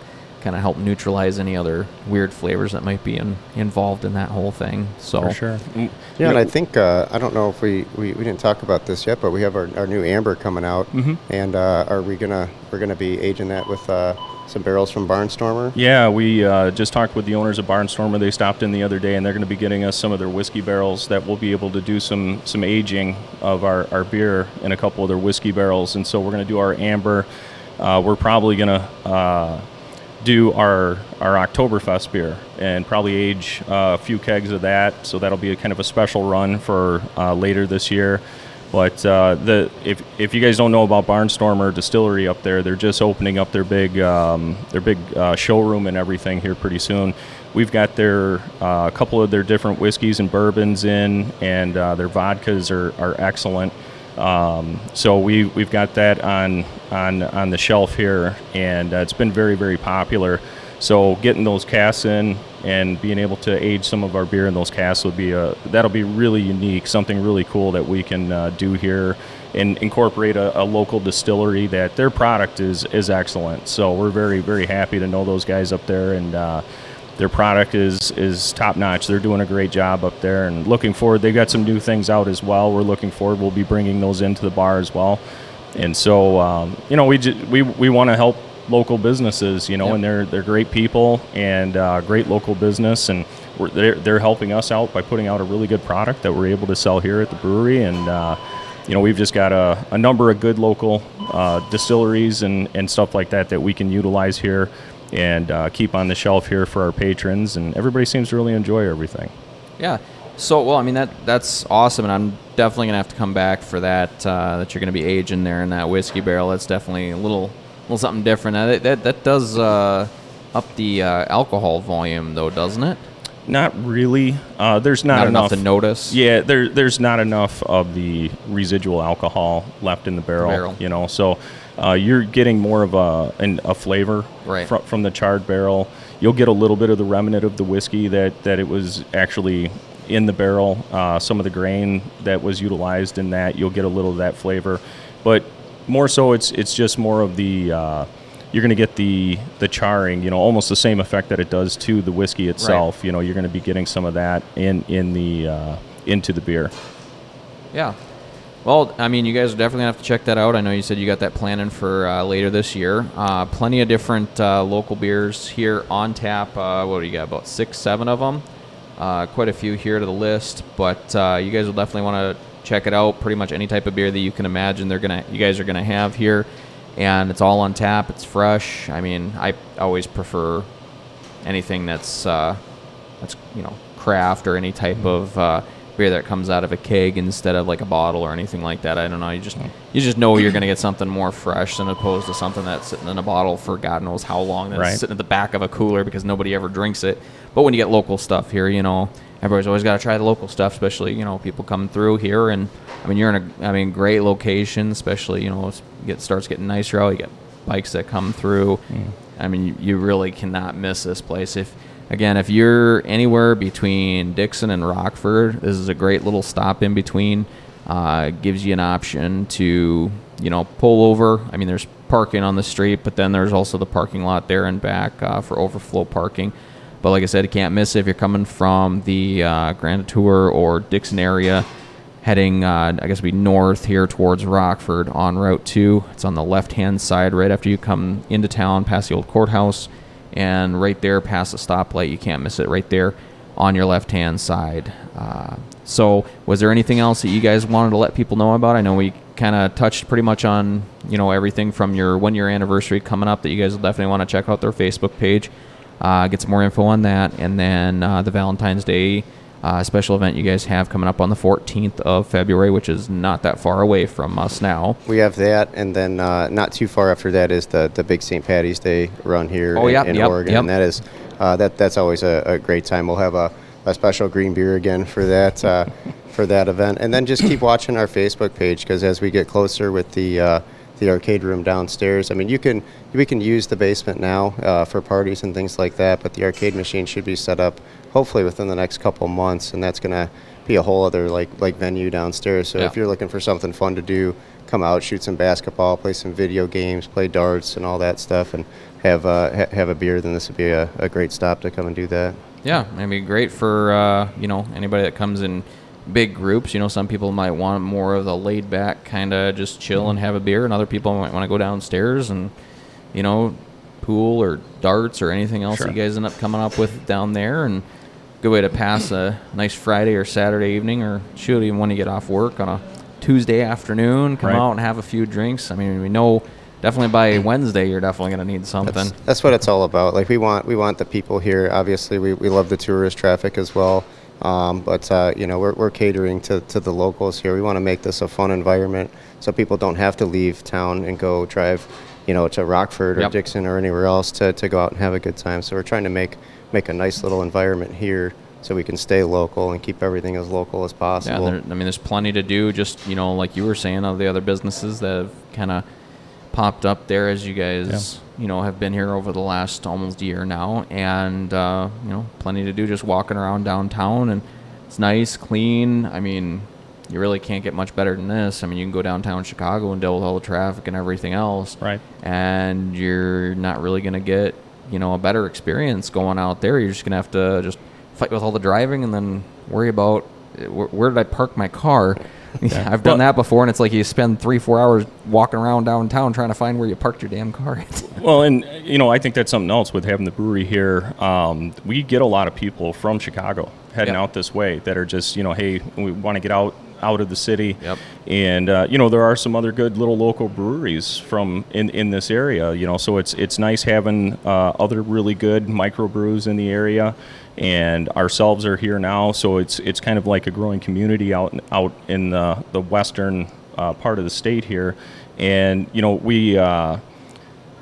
kind of help neutralize any other weird flavors that might be in, involved in that whole thing. So For sure. Mm, Yeah, you and know, I think uh, I don't know if we, we, we didn't talk about this yet, but we have our, our new amber coming out, Mhm. and uh, are we gonna we're gonna be aging that with uh, some barrels from Barnstormer? Yeah, we uh, just talked with the owners of Barnstormer. They stopped in the other day, and they're going to be getting us some of their whiskey barrels that we'll be able to do some some aging of our, our beer in a couple of their whiskey barrels. And so we're going to do our amber. Uh, we're probably going to uh, do our our Oktoberfest beer and probably age uh, a few kegs of that. So that'll be a kind of a special run for uh, later this year. But uh, the if, if you guys don't know about Barnstormer Distillery up there, they're just opening up their big um, their big uh, showroom and everything here pretty soon. We've got their uh, a couple of their different whiskeys and bourbons in, and uh, their vodkas are, are excellent. Um, so we we've got that on on on the shelf here, and uh, it's been very very popular. So getting those casks in and being able to age some of our beer in those casks would be a that'll be really unique, something really cool that we can uh, do here and incorporate a, a, local distillery that their product is is excellent. So we're very very happy to know those guys up there and. Uh, their product is is top notch. They're doing a great job up there, and looking forward. They've got some new things out as well. We're looking forward. We'll be bringing those into the bar as well, and so um, you know we we we want to help local businesses, you know, yep. and they're they're great people and uh, great local business, and they're they're helping us out by putting out a really good product that we're able to sell here at the brewery, and uh, you know we've just got a, a number of good local uh, distilleries and and stuff like that that we can utilize here and uh, keep on the shelf here for our patrons, and everybody seems to really enjoy everything. Yeah. So well, I mean that that's awesome, and I'm definitely gonna have to come back for that. Uh, that you're gonna be aging there in that whiskey barrel. That's definitely a little little something different. that, that, that does uh, up the uh, alcohol volume, though, doesn't it? Not really. Uh, there's not, not enough, enough, to notice. Yeah, there, there's not enough of the residual alcohol left in the barrel. barrel. You know, so uh, you're getting more of a an, a flavor right. fr- from the charred barrel. You'll get a little bit of the remnant of the whiskey that, that it was actually in the barrel. Uh, some of the grain that was utilized in that, you'll get a little of that flavor. But more so, it's it's just more of the uh, you're going to get the the charring, you know, almost the same effect that it does to the whiskey itself. Right. You know, you're going to be getting some of that in in the uh, into the beer. Yeah. Well, I mean, you guys are definitely gonna have to check that out. I know you said you got that planning for uh, later this year. Uh, plenty of different uh, local beers here on tap. Uh, what do you got? About six, seven of them. Uh, quite a few here to the list, but uh, you guys will definitely want to check it out. Pretty much any type of beer that you can imagine, they're gonna, you guys are gonna have here, and it's all on tap. It's fresh. I mean, I always prefer anything that's uh, that's you know craft or any type mm-hmm. of uh, beer that comes out of a keg instead of like a bottle or anything like that. I don't know. You just you just know you're gonna get something more fresh than opposed to something that's sitting in a bottle for God knows how long. That's right. sitting at the back of a cooler because nobody ever drinks it. But when you get local stuff here, you know, everybody's always got to try the local stuff, especially you know people coming through here. And I mean, you're in a I mean great location, especially you know it starts getting nicer out. You get bikes that come through. Mm. I mean, you, you really cannot miss this place if again, if you're anywhere between Dixon and Rockford, this is a great little stop in between. Uh, gives you an option to, you know, pull over. I mean, there's parking on the street, but then there's also the parking lot there and back uh, for overflow parking. But like I said, you can't miss it if you're coming from the uh, Grand Detour or Dixon area, heading, uh, I guess, be north here towards Rockford on Route 2. It's on the left hand side right after you come into town past the old courthouse and right there past the stoplight. You can't miss it right there on your left hand side. Uh, so, was there anything else that you guys wanted to let people know about? I know we kind of touched pretty much on you know everything from your one year anniversary coming up that you guys will definitely want to check out their Facebook page, uh, get some more info on that, and then uh, the Valentine's Day uh, special event you guys have coming up on the 14th of February, which is not that far away from us now. We have that, and then uh, not too far after that is the, the big St. Patty's Day run here oh, in, yep, in yep, Oregon, yep. and that is uh, that that's always a, a, great time. We'll have a, a special green beer again for that uh, for that event, and then just keep watching our Facebook page because as we get closer with the uh, the arcade room downstairs. I mean, you can we can use the basement now uh, for parties and things like that, but the arcade machine should be set up hopefully within the next couple months, and that's going to be a whole other like like venue downstairs. So yeah. if you're looking for something fun to do, come out, shoot some basketball, play some video games, play darts, and all that stuff, and have uh, ha- have a beer. Then this would be a, a great stop to come and do that. Yeah, it'd be great for uh, you know anybody that comes in big groups. You know, some people might want more of the laid back kind of just chill and have a beer, and other people might want to go downstairs and you know pool or darts or anything else sure. you guys end up coming up with down there and good way to pass a nice Friday or Saturday evening or shoot even when you get off work on a Tuesday afternoon come right. out and have a few drinks I mean we know definitely by Wednesday you're definitely going to need something that's, that's, what it's all about like we want we want the people here obviously we, we love the tourist traffic as well Um, but uh, you know, we're, we're catering to, to the locals here. We want to make this a fun environment so people don't have to leave town and go drive, you know, to Rockford or Yep. Dixon or anywhere else to, to go out and have a good time. So we're trying to make make a nice little environment here so we can stay local and keep everything as local as Yeah, possible. there, I mean, there's plenty to do. Just you know, like you were saying, all the other businesses that have kind of popped up there as you guys, you know, have been here over the last almost year now, and uh, you know, plenty to do. Just walking around downtown, and it's nice, clean. I mean, you really can't get much better than this. I mean, you can go downtown Chicago and deal with all the traffic and everything else, Right. And you're not really gonna get, you know, a better experience going out there. You're just gonna have to just fight with all the driving and then worry about where, where did I park my car. I've done Well- that before, and it's like you spend three, four hours walking around downtown trying to find where you parked your damn car. Well, and you know, I think that's something else with having the brewery here. Um, we get a lot of people from Chicago heading Yep. out this way that are just, you know, hey, we want to get out out of the city. Yep. And uh, you know, there are some other good little local breweries from in, in this area. You know, so it's it's nice having uh, other really good microbrews in the area. And ourselves are here now, so it's it's kind of like a growing community out out in the the western uh, part of the state here. And you know, we. Uh,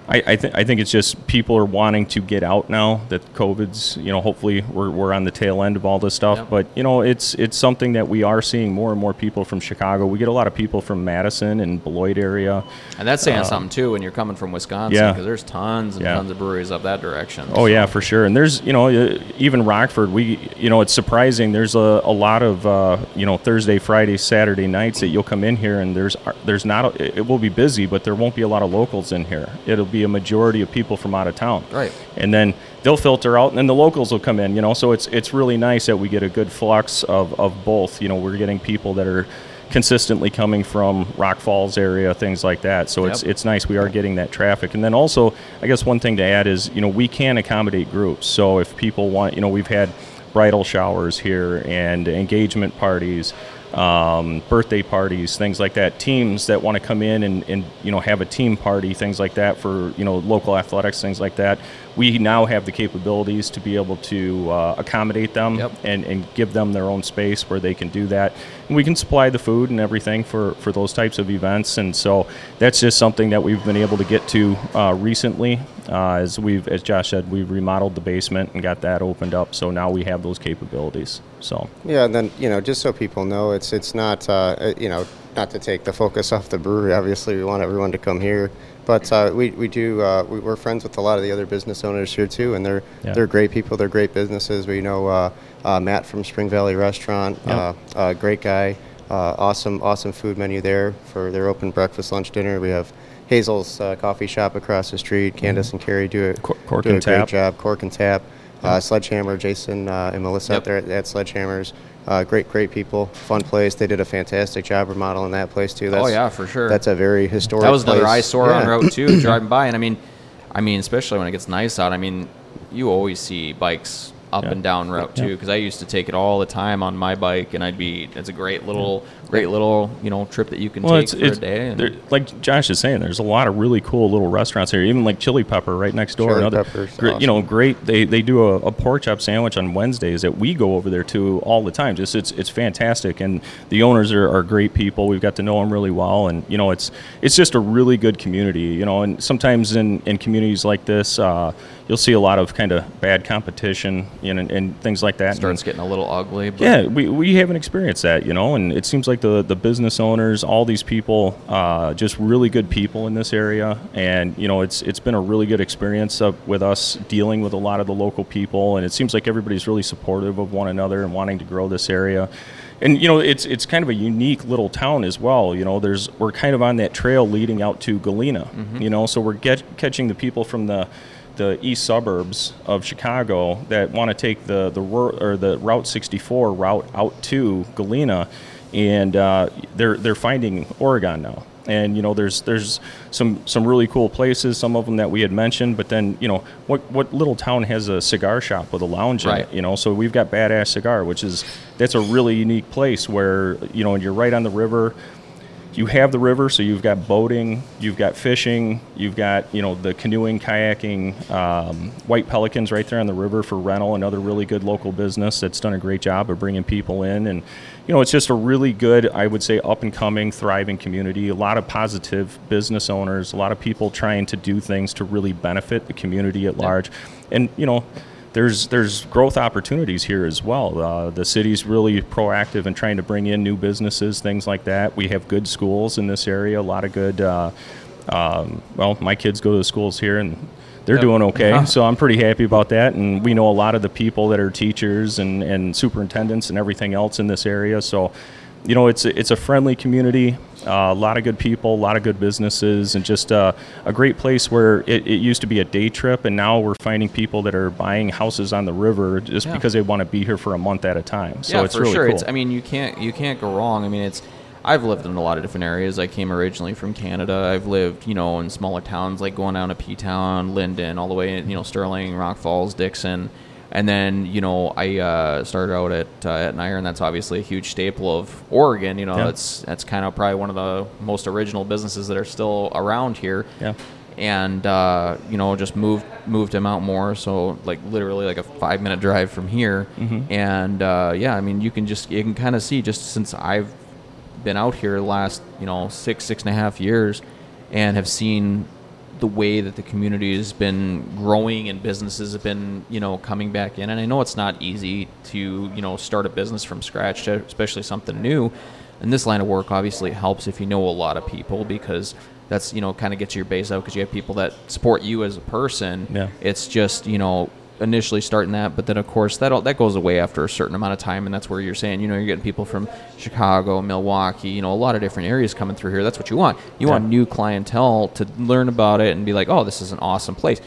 I, I, th- I think it's just people are wanting to get out now that COVID's, you know, hopefully we're, we're on the tail end of all this stuff. Yep. But, you know, it's it's something that we are seeing more and more people from Chicago. We get a lot of people from Madison and Beloit area. and that's saying something too when you're coming from Wisconsin, Uh, yeah. because there's tons and Yeah. tons of breweries up that direction. Oh yeah, for sure. And there's, you know, uh, even Rockford. We, you know, it's surprising. There's a, a lot of, uh, you know, Thursday, Friday, Saturday nights that you'll come in here, and there's there's not. A, it will be busy, but there won't be a lot of locals in here. It'll be a majority of people from out of town. Right. And then they'll filter out, and then the locals will come in. You know, so it's it's really nice that we get a good flux of of both. You know, we're getting people that are consistently coming from Rock Falls area, things like that. So it's it's nice we are getting that traffic. And then also, I guess one thing to add is, you know, we can accommodate groups. So if people want, you know, we've had bridal showers here and engagement parties, um, birthday parties, things like that. Teams that want to come in and, and you know have a team party, things like that for you know local athletics, things like that. We now have the capabilities to be able to uh, accommodate them Yep. and, and give them their own space where they can do that. And we can supply the food and everything for, for those types of events. And so that's just something that we've been able to get to uh, recently. Uh, as we've, as Josh said, we've remodeled the basement and got that opened up. So now we have those capabilities. So Yeah, and then you know, just so people know, it's it's not uh, uh, you know not to take the focus off the brewery. Obviously, we want everyone to come here, but uh, we we do uh, we, we're friends with a lot of the other business owners here too, and they're Yeah. they're great people. They're great businesses. We know uh, uh, Matt from Spring Valley Restaurant, uh, uh, great guy. Uh, awesome awesome food menu there for their open breakfast, lunch, dinner. We have. Hazel's uh, coffee shop across the street. Candace and Carrie do it. Cor- Cork do a and great Tap. job. Cork and Tap. Uh, Sledgehammer, Jason uh, and Melissa Yep. out there at, at Sledgehammers. Uh, great, great people. Fun place. They did a fantastic job remodeling that place too. That's, oh yeah, for sure. That's a very historic. that was another eyesore on Yeah. Route Two driving by, and I mean, I mean, especially when it gets nice out. I mean, you always see bikes up Yeah. and down Route too Two because I used to take it all the time on my bike, and I'd be. It's a great little, great little, you know, trip that you can well, take it's, for it's a day. And there- like Josh is saying, there's a lot of really cool little restaurants here. Even like Chili Pepper right next door. Chili another, Pepper's gre- You know, great. They they do a, a pork chop sandwich on Wednesdays that we go over there to all the time. Just it's it's fantastic, and the owners are, are great people. We've got to know them really well, and you know, it's it's just a really good community. You know, and sometimes in in communities like this. Uh, You'll see a lot of kind of bad competition you know, and, and things like that. And- starts getting a little ugly. But yeah, we, we haven't experienced that, you know, and it seems like the, the business owners, all these people, uh, just really good people in this area, and you know, it's it's been a really good experience with us dealing with a lot of the local people, and it seems like everybody's really supportive of one another and wanting to grow this area. And you know, it's it's kind of a unique little town as well. You know, there's we're kind of on that trail leading out to Galena. You know, so we're get, catching the people from the the east suburbs of Chicago that want to take the the or the Route 64 route out to Galena, and uh, they're they're finding Oregon now. And you know, there's there's some some really cool places. Some of them that we had mentioned, but then you know, what what little town has a cigar shop with a lounge in it? You know, so we've got Badass Cigar, which is that's a really unique place where you know, and you're right on the river you have the river, so you've got boating, you've got fishing, you've got you know the canoeing, kayaking, um, White Pelicans right there on the river for rental, another really good local business that's done a great job of bringing people in, and you know it's just a really good, I would say, up and coming, thriving community. A lot of positive business owners, a lot of people trying to do things to really benefit the community at large, and you know there's there's growth opportunities here as well. Uh, the city's really proactive in trying to bring in new businesses, things like that. We have good schools in this area, a lot of good. Uh, um, well, my kids go to the schools here, and they're Yep. doing okay. Uh-huh. So I'm pretty happy about that. And we know a lot of the people that are teachers and, and superintendents and everything else in this area. So, you know, it's a, it's a friendly community, uh, a lot of good people, a lot of good businesses, and just uh, a great place where it, it used to be a day trip, and now we're finding people that are buying houses on the river just Yeah. because they want to be here for a month at a time. So yeah, it's for really sure. cool. It's, I mean, you can't you can't go wrong. I mean, it's I've lived in a lot of different areas. I came originally from Canada. I've lived, you know, in smaller towns like going down to P Town, Lyndon, all the way, in, you know, Sterling, Rock Falls, Dixon, and then you know I uh, started out at uh, at Nair, and that's obviously a huge staple of Oregon. You know, Yeah. that's that's kind of probably one of the most original businesses that are still around here yeah. and uh, you know just moved moved him out more so like literally like a five minute drive from here Mm-hmm. and uh, yeah i mean you can just you can kind of see just since i've been out here the last you know six six and a half years and have seen the way that the community has been growing and businesses have been you know coming back in. And i know it's not easy to you know start a business from scratch especially something new. And this line of work obviously helps if you know a lot of people because that's you know kind of gets your base out because you have people that support you as a person. Yeah. it's just you know initially starting that but then of course that all, that goes away after a certain amount of time and that's where you're saying you know you're getting people from chicago milwaukee you know a lot of different areas coming through here. That's what you want. You want new clientele to learn about it and be like oh this is an awesome place.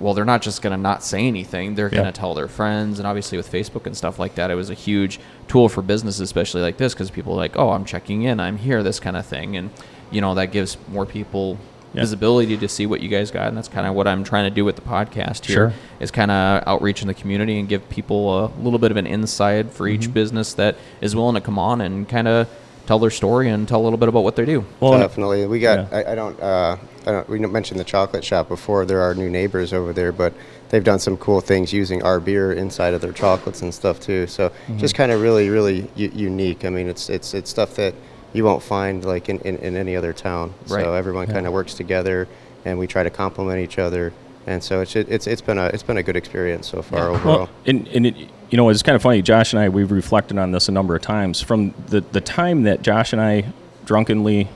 Well they're not just going to not say anything. They're going to tell their friends and obviously with facebook and stuff like that it was a huge tool for businesses especially like this because people are like oh i'm checking in. I'm here this kind of thing and you know that gives more people Yeah. visibility to see what you guys got and that's kind of what i'm trying to do with the podcast here Sure. is kind of outreach in the community and give people a little bit of an insight for Mm-hmm. each business that is willing to come on and kind of tell their story and tell a little bit about what they do Well, Definitely. We got. Yeah. I, I don't. Uh, I don't. We mentioned the chocolate shop before. There are new neighbors over there, but they've done some cool things using our beer inside of their chocolates and stuff too. So Mm-hmm. just kind of really, really u- unique. I mean, it's it's it's stuff that you won't find like in, in, in any other town. Right. So everyone kind of works together, and we try to complement each other. And so it's it's it's been a it's been a good experience so far Yeah. overall. Well, and, and it, you know, it's kind of funny. Josh and I, we've reflected on this a number of times. From the, the time that Josh and I drunkenly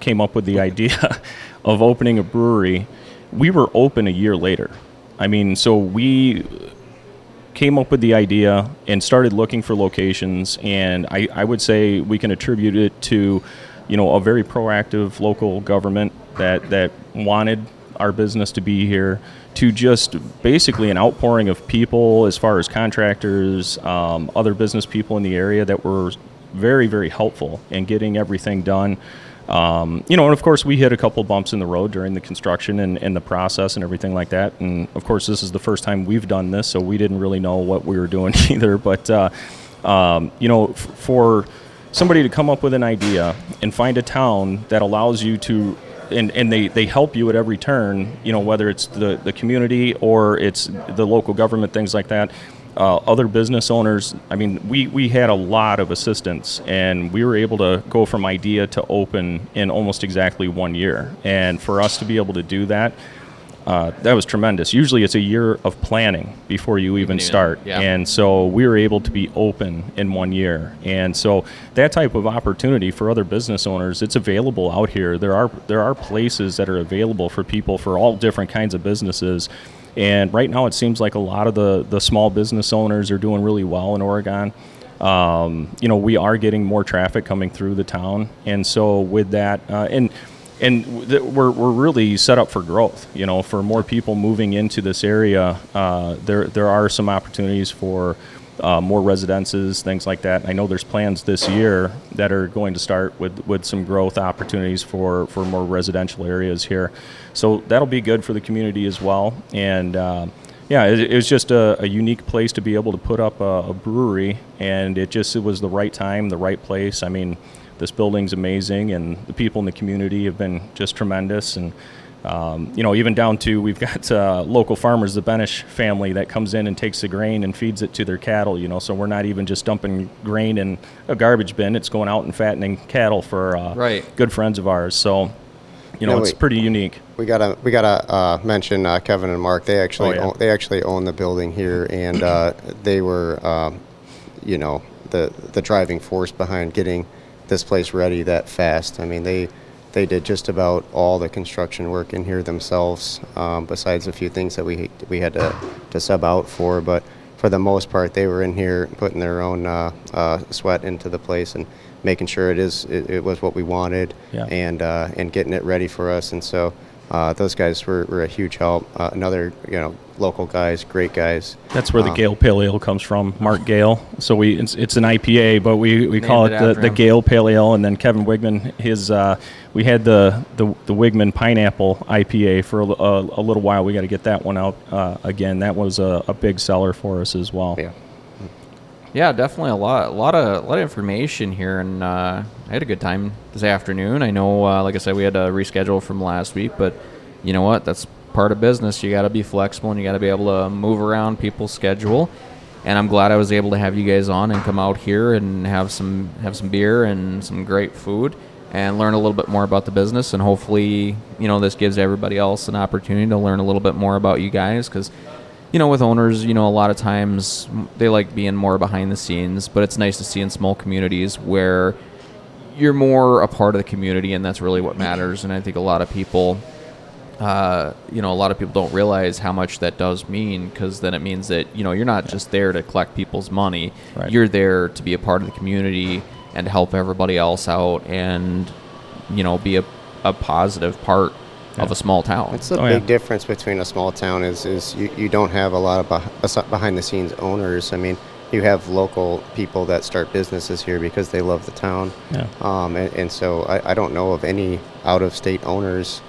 came up with the idea of opening a brewery, we were open a year later. I mean, so we came up with the idea and started looking for locations and I, I would say we can attribute it to you know a very proactive local government that that wanted our business to be here to just basically an outpouring of people as far as contractors um, other business people in the area that were very very helpful in getting everything done um, you know, and of course, we hit a couple bumps in the road during the construction and, and the process and everything like that. And of course, this is the first time we've done this, so we didn't really know what we were doing either. But, uh, um, you know, f- for somebody to come up with an idea and find a town that allows you to, and, and they, they help you at every turn, you know, whether it's the, the community or it's the local government, things like that uh, other business owners. I mean, we, we had a lot of assistance, and we were able to go from idea to open in almost exactly one year. And for us to be able to do that, uh, that was tremendous. Usually, it's a year of planning before you even even- start, yeah. and so we were able to be open in one year. And so that type of opportunity for other business owners, it's available out here. There are there are places that are available for people for all different kinds of businesses. And right now, it seems like a lot of the, the small business owners are doing really well in Oregon. Um, you know, we are getting more traffic coming through the town, and so with that, uh, and and we're, we're really set up for growth. You know, for more people moving into this area, uh, there there are some opportunities for uh, more residences, things like that. I know there's plans this year that are going to start with, with some growth opportunities for, for more residential areas here. So that'll be good for the community as well. And uh, yeah, it, it was just a, a unique place to be able to put up a, a brewery, and it just it was the right time, the right place. I mean, This building's amazing, and the people in the community have been just tremendous. And um, you know, even down to we've got uh, local farmers, the Benish family, that comes in and takes the grain and feeds it to their cattle. You know, so we're not even just dumping grain in a garbage bin; it's going out and fattening cattle for uh, Right. good friends of ours. So, you know, No, it's we- pretty unique. We gotta we gotta uh, mention uh, Kevin and Mark. They actually Oh, yeah. own, they actually own the building here, and uh, they were um, you know the the driving force behind getting this place ready that fast. I mean they they did just about all the construction work in here themselves, um, besides a few things that we we had to, to sub out for. But for the most part, they were in here putting their own uh, uh, sweat into the place and making sure it is it, it was what we wanted Yeah. and uh, and getting it ready for us. And so uh, those guys were, were a huge help. Uh, another you know local guys, great guys. That's where the Um, Gale Pale Ale comes from, Mark Gale. So we it's, it's an IPA, but we, we call it it the, the. Gale Pale Ale. And then Kevin Wigman, his uh, we had the, the the Wigman Pineapple IPA for a, a, a little while. We got to get that one out uh, again. That was a, a big seller for us as well. Yeah. Yeah, definitely a lot, a lot of, a lot of information here, and uh, I had a good time this afternoon. I know, uh, like I said, we had to reschedule from last week, but you know what? That's part of business. You got to be flexible, and you got to be able to move around people's schedule. And I'm glad I was able to have you guys on and come out here and have some have some beer and some great food and learn a little bit more about the business. And hopefully, you know, this gives everybody else an opportunity to learn a little bit more about you guys because you know, with owners, you know, a lot of times they like being more behind the scenes, but it's nice to see in small communities where you're more a part of the community, and that's really what matters. And I think a lot of people, uh, you know, a lot of people don't realize how much that does mean because then it means that, you know, you're not just there to collect people's money, Right. you're there to be a part of the community and help everybody else out and, you know, be a, a positive part of a small town. That's the Oh, big yeah. difference between a small town is is you, you don't have a lot of behind the scenes owners. I mean, you have local people that start businesses here because they love the town. Yeah. Um, and, and so I, I don't know of any out of state owners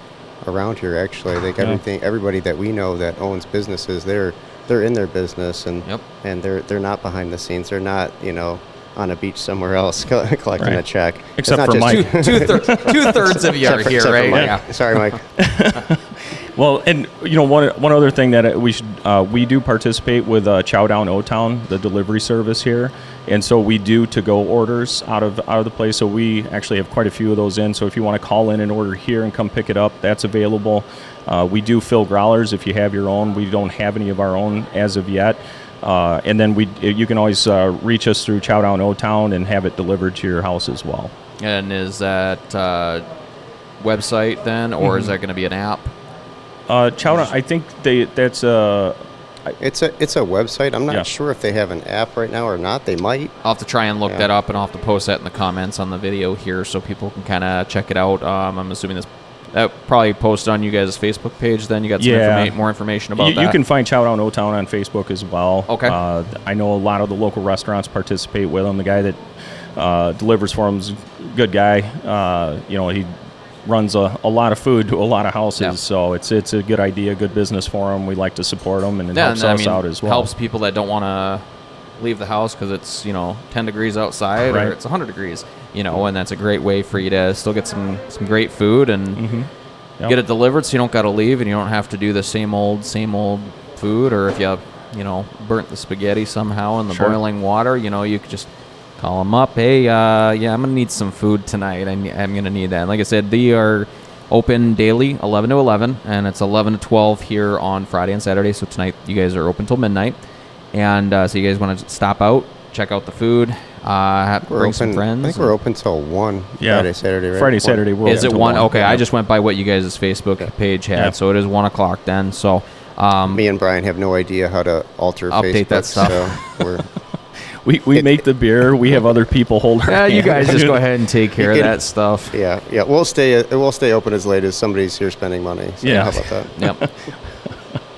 around here actually. Like Yeah. everything everybody that we know that owns businesses, they're they're in their business and Yep. and they're they're not behind the scenes. They're not, you know, on a beach somewhere else collecting a check. Except not for just- Mike. two, thir- two thirds of you are here, right? Mike. Yeah. Sorry, Mike. Well, and you know one one other thing that uh, we should uh, we do participate with uh, Chow Down O Town, the delivery service here, and so we do to go orders out of out of the place. So we actually have quite a few of those in. So if you want to call in and order here and come pick it up, that's available. Uh, we do fill growlers if you have your own. We don't have any of our own as of yet. Uh, and then we you can always uh, reach us through Chow Down O Town and have it delivered to your house as well. And is that uh, website then, or Mm-hmm. is that going to be an app? Uh, Chow Down, I think they that's uh, It's a it's a website. I'm not Yeah. sure if they have an app right now or not. They might. I'll have to try and look Yeah. that up, and I'll have to post that in the comments on the video here so people can kind of check it out. Um, I'm assuming this that probably posted on you guys' Facebook page. Then you got some Yeah. informa- more information about you, that. you can find Chow Down O Town on Facebook as well. Okay. Uh, I know a lot of the local restaurants participate with them. The guy that uh, delivers for him's a good guy. Uh, you know, he runs a, a lot of food to a lot of houses, Yeah. so it's it's a good idea, good business for him. We like to support him, and it yeah, helps and, I us mean, out as well. helps people that don't want to leave the house because it's you know 10 degrees outside Right. or it's 100 degrees. You know, and that's a great way for you to still get some some great food and Mm-hmm. Yep. get it delivered, so you don't got to leave and you don't have to do the same old same old food. Or if you you know burnt the spaghetti somehow in the Sure. boiling water, you know you could just call them up. Hey, uh, yeah, I'm gonna need some food tonight. I I'm gonna need that. And like I said, they are open daily, 11 to 11, and it's 11 to 12 here on Friday and Saturday. So tonight you guys are open till midnight, and uh, so you guys want to stop out, check out the food, uh, have, bring open. some friends. I think we're open till one. Yeah. Friday, Saturday, right? Friday, One. Saturday, we're Is open it till one? one. Okay, Yeah. I just went by what you guys' Facebook page had, Yeah. so it is one o'clock then. So, um, Me and Brian have no idea how to alter Update Facebook, that stuff. So we're we we make the beer. We have other people hold our. yeah, you hand. guys just go ahead and take care of can- that stuff. yeah yeah. We'll stay we'll stay open as late as somebody's here spending money. So Yeah. How about that? Yep.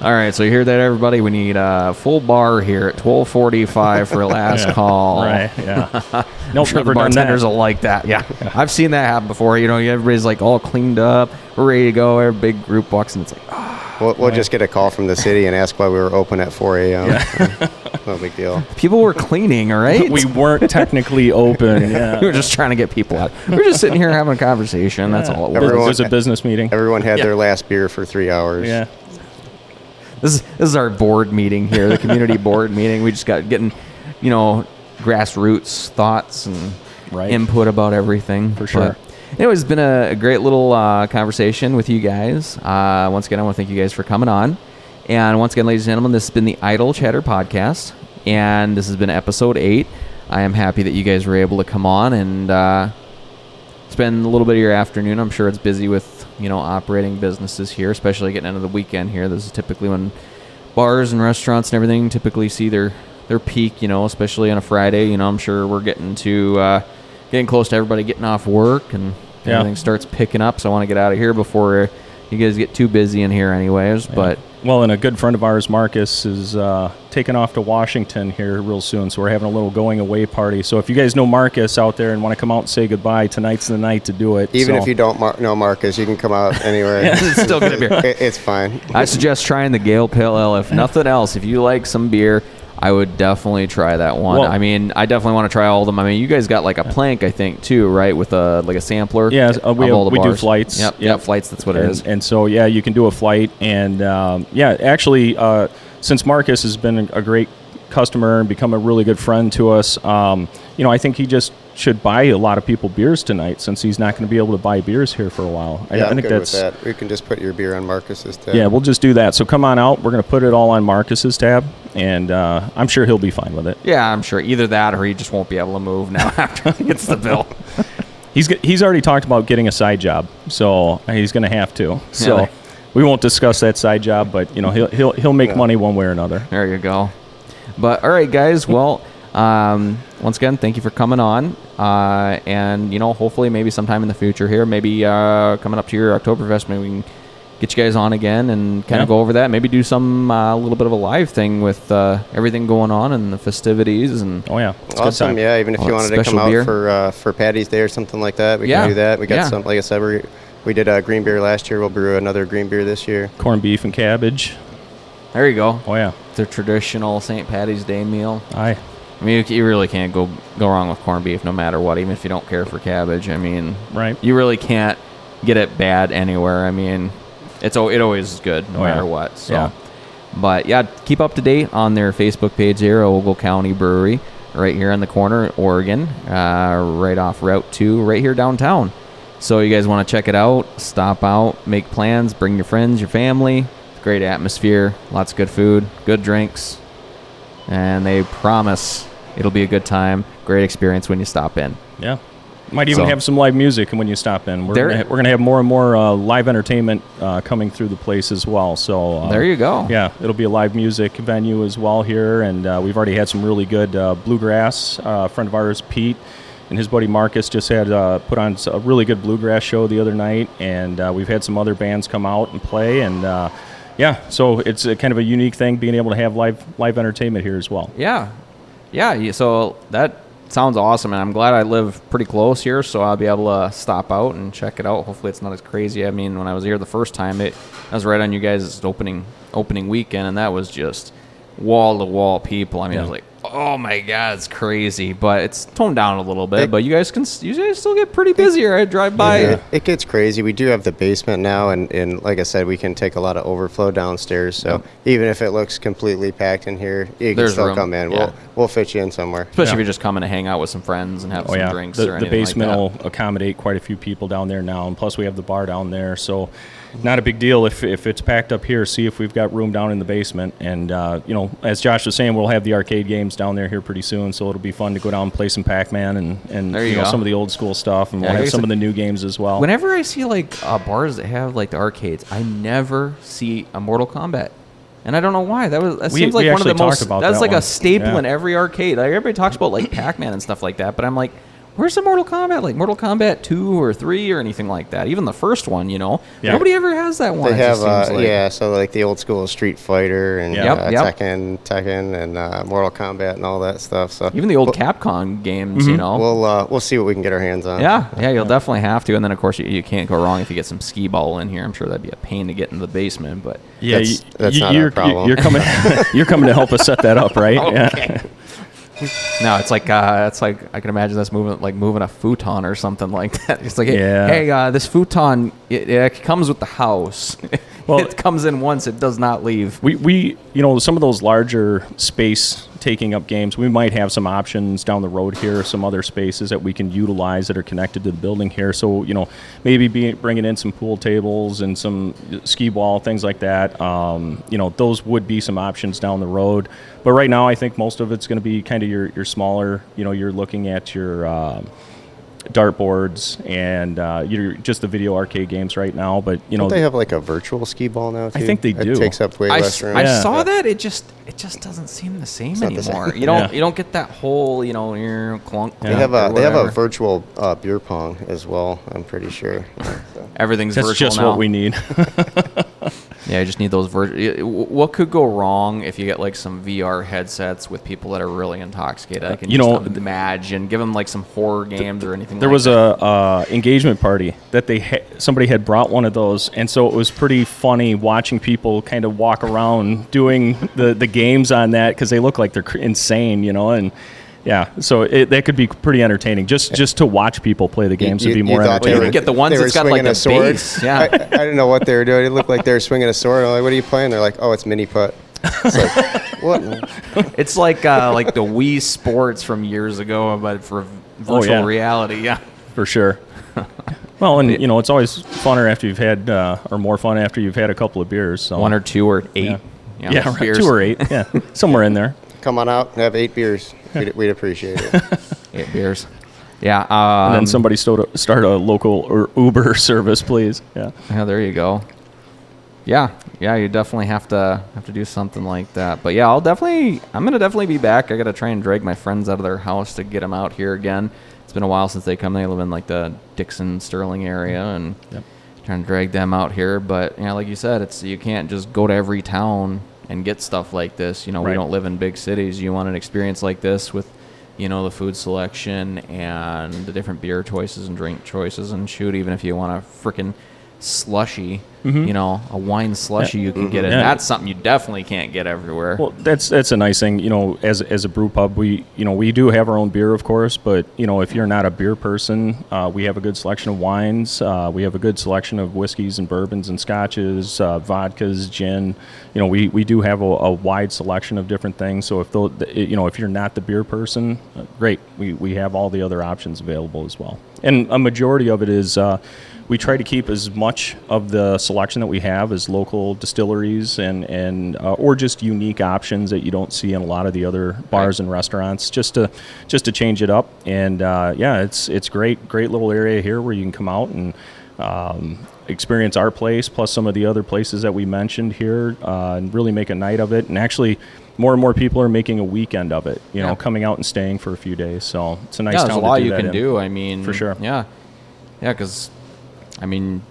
All right, so you hear that, everybody? We need a full bar here at twelve forty-five for last Yeah. call. Right. Yeah. I'm nope. sure the never done that. bartenders will like that. Yeah. I've seen that happen before. You know, everybody's like all cleaned up, we're ready to go. Every big group walks and It's like, oh, We'll, we'll just get a call from the city and ask why we were open at 4 a.m. no big deal. People were cleaning, all right? we weren't technically open. Yeah. we were just trying to get people out. We were just sitting here having a conversation. That's all it was. Everyone- It was a business meeting. Everyone had Yeah. their last beer for three hours. Yeah. This is this is our board meeting here, the community board meeting. We just got getting, you know, grassroots thoughts and Right. input about everything. For sure. But anyway, it's been a, a great little uh, conversation with you guys. Uh, once again, I want to thank you guys for coming on. And once again, ladies and gentlemen, this has been the Idle Chatter podcast, and this has been episode eight. I am happy that you guys were able to come on and uh, spend a little bit of your afternoon. I'm sure it's busy with you know operating businesses here, especially getting into the weekend here. This is typically when bars and restaurants and everything typically see their their peak. You know, especially on a Friday. You know, I'm sure we're getting to uh, getting close to everybody getting off work and Yeah. everything starts picking up. So I want to get out of here before you guys get too busy in here, anyways. But Well, and a good friend of ours, Marcus, is uh, taking off to Washington here real soon. So we're having a little going away party. So if you guys know Marcus out there and want to come out and say goodbye, tonight's the night to do it. Even So- if you don't mar- know Marcus, you can come out anywhere. it's still gonna be. It- it's fine. I suggest trying the Gale Pale Ale. If nothing else, if you like some beer, I would definitely try that one. Well- I mean, I definitely want to try all of them. I mean, you guys got like a plank, I think, too, right? With a like a sampler. Yeah, uh, we have- all the we do flights. Yep, Yep. yep, flights. That's what it and, is. and so yeah, you can do a flight, and um, yeah, actually, uh, since Marcus has been a great customer and become a really good friend to us, um, you know, I think he just should buy a lot of people beers tonight since he's not going to be able to buy beers here for a while. I, Yeah, I I'm think good that's with that. We can just put your beer on Marcus's tab. yeah, we'll just do that. So come on out. We're going to put it all on Marcus's tab, and uh, I'm sure he'll be fine with it. yeah, I'm sure either that or he just won't be able to move now after he gets the bill. He's he's already talked about getting a side job, so he's going to have to. So Really? we won't discuss that side job, but you know he'll he'll he'll make Yeah. money one way or another. There you go. But all right, guys. Well, um, once again, thank you for coming on. Uh, and you know, hopefully, maybe sometime in the future here, maybe uh, coming up to your Oktoberfest, maybe we can get you guys on again and kind Yeah. of go over that. Maybe do some a little bit of a live thing with uh, everything going on and the festivities and Oh yeah, it's a good Awesome. time. Yeah, even if Well, you wanted to come special out beer. for uh, for Patty's Day or something like that, we Yeah. can do that. We got Yeah. some, like I said, we we did a green beer last year. We'll brew another green beer this year. Corned beef and cabbage. there you go. Oh yeah, The traditional St. Patty's Day meal. I I mean, you, you really can't go go wrong with corned beef, no matter what. Even if you don't care for cabbage, I mean, right. you really can't get it bad anywhere. I mean, it's it always is good no Oh, yeah. matter what. So, Yeah. but yeah, keep up to date on their Facebook page here, Ogle County Brewery, right here in the corner, Oregon, uh, right off Route Two, right here downtown. So you guys want to check it out? Stop out, make plans, bring your friends, your family. Great atmosphere, lots of good food, good drinks, and they promise it'll be a good time, great experience when you stop in. Yeah. Might even So- have some live music when you stop in. We're There- gonna, we're gonna have more and more uh, live entertainment uh, coming through the place as well. So uh, There you go. Yeah, it'll be a live music venue as well here, and uh, we've already had some really good uh, bluegrass. Uh, a friend of ours, Pete, and his buddy Marcus just had uh, put on a really good bluegrass show the other night, and uh, we've had some other bands come out and play, and uh, yeah, so it's a kind of a unique thing being able to have live live entertainment here as well. Yeah, yeah. So that sounds awesome, and I'm glad I live pretty close here, so I'll be able to stop out and check it out. Hopefully, it's not as crazy. I mean, when I was here the first time, it I was right on you guys' opening opening weekend, and that was just wall to wall people. I mean, it was like, oh my god, it's crazy. But it's toned down a little bit. It- but you guys can you guys still get pretty busy here. I drive by. It, it gets crazy. We do have the basement now, and, and like I said, we can take a lot of overflow downstairs. So Yep. even if it looks completely packed in here, you can There's still room. come in. Yeah. We'll we'll fit you in somewhere. Especially Yeah. if you're just coming to hang out with some friends and have Oh some yeah, drinks the, or the anything basement like will accommodate quite a few people down there now, and plus we have the bar down there, so not a big deal if, if it's packed up here. See if we've got room down in the basement, and uh, you know, as Josh was saying, we'll have the arcade games down there here pretty soon, so it'll be fun to go down and play some Pac-Man and and There you know some of the old school stuff, and Yeah, we'll have some of the new games as well. Whenever I see like uh, bars that have like the arcades, I never see a Mortal Kombat. And I don't know why. That was that We- seems like one of the most. that's that like one. a staple Yeah. in every arcade. Like everybody talks about like Pac-Man and stuff like that, but I'm like, where's the Mortal Kombat? Like Mortal Kombat two or three or anything like that. Even the first one, you know, Yeah. nobody ever has that one. They have, uh, like. yeah, so like the old school Street Fighter and Yep, uh, yep. Tekken, Tekken, and uh, Mortal Kombat and all that stuff. So Even the old we'll, Capcom games, you know. we'll uh, we'll see what we can get our hands on. yeah, yeah, you'll definitely have to. And then, of course, you, you can't go wrong if you get some skee ball in here. I'm sure that'd be a pain to get in the basement, but Yeah, That's- you, that's you, not our you're, problem. You're coming. you're coming to help us set that up, right? Yeah. No, it's like uh, it's like I can imagine this moving like moving a futon or something like that. It's like, hey, Yeah. hey uh, this futon it, it comes with the house. Well- it comes in once, it does not leave. We, we, you know, some of those larger space taking up games, we might have some options down the road here, some other spaces that we can utilize that are connected to the building here. So, you know, maybe be, bringing in some pool tables and some skee ball, things like that. Um, you know, those would be some options down the road. But right now, I think most of it's going to be kind of your, your smaller, you know, you're looking at your. Um, dartboards and uh, you're just the video arcade games right now but you know Don't they have like a virtual skee ball now too? think they do. It takes up way I, less s- room. I Yeah. saw that. It just it just doesn't seem the same not the same. anymore. You don't Yeah. you don't get that whole you know your clunk. They have a they have a virtual uh, beer pong as well. I'm pretty sure. So. Everything's that's virtual just now. what we need Yeah, I just need those virtual. What could go wrong if you get like some VR headsets with people that are really intoxicated? I can You just know, imagine. Give them like some horror games or anything. There like was that. a uh, engagement party that they ha- somebody had brought one of those, and so it was pretty funny watching people kind of walk around doing the, the games on that because they look like they're cr- insane, you know, and yeah, so it, that could be pretty entertaining just just to watch people play the games would be more thought Well, you entertaining. could get the ones that's got, like, swinging a a sword. base, yeah. I, I didn't know what they were doing. It looked like they were swinging a sword. I'm like, "What are you playing?" They're like, "Oh, it's mini putt." It's like, what? It's like uh, like the Wii Sports from years ago, but for v- Oh, virtual yeah. reality. Yeah. for sure. well, and you know it's always funner after you've had, uh, or more fun after you've had a couple of beers. So One or two or eight. yeah, you know, yeah, right, two or eight, yeah, somewhere in there. Come on out and have eight beers. We'd, we'd appreciate it. Eight beers. Yeah. Um, And then somebody start a, start a local or Uber service, please. Yeah. Yeah, there you go. Yeah, yeah, you definitely have to have to do something like that. But yeah, I'll definitely, I'm gonna definitely be back. I gotta try and drag my friends out of their house to get them out here again. It's been a while since they come. They live in like the Dixon Sterling area, and Yep. trying to drag them out here. But yeah, like you said, it's you can't just go to every town and get stuff like this. You know, we don't live in big cities. You want an experience like this with, you know, the food selection and the different beer choices and drink choices. And shoot, even if you want to freaking slushy, you know, a wine slushy, you can get it. Yeah. That's something you definitely can't get everywhere. Well, that's that's a nice thing, you know. As as a brew pub, we you know we do have our own beer, of course, but you know if you're not a beer person, uh, we have a good selection of wines. Uh, we have a good selection of whiskeys and bourbons and scotches, uh, vodkas, gin. You know, we, we do have a, a wide selection of different things. So if those, you know if you're not the beer person, uh, great. We we have all the other options available as well, and a majority of it is. We try to keep as much of the selection that we have as local distilleries and and uh, or just unique options that you don't see in a lot of the other bars and restaurants just to just to change it up and uh, yeah it's it's great great little area here where you can come out and um, experience our place plus some of the other places that we mentioned here uh, and really make a night of it and actually more and more people are making a weekend of it you Yeah. know coming out and staying for a few days so it's a nice yeah, town there's a lot you can in. do. I mean, For sure. Yeah, yeah, because I mean,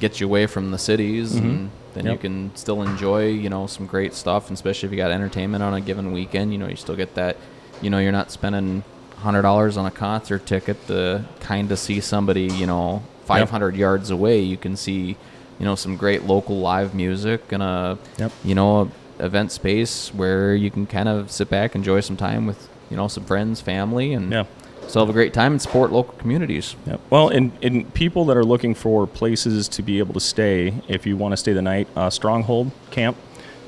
gets you away from the cities, mm-hmm. and then you can still enjoy, you know, some great stuff. And especially if you got entertainment on a given weekend, you know, you still get that. You know, you're not spending hundred dollars on a concert ticket to kind of see somebody, you know, 500 yards away. You can see, you know, some great local live music and a, Yep. you know, a event space where you can kind of sit back, enjoy some time with, you know, some friends, family, and Yeah. Still have a great time and support local communities. Yep. Well, and, and people that are looking for places to be able to stay, if you want to stay the night, uh, Stronghold Camp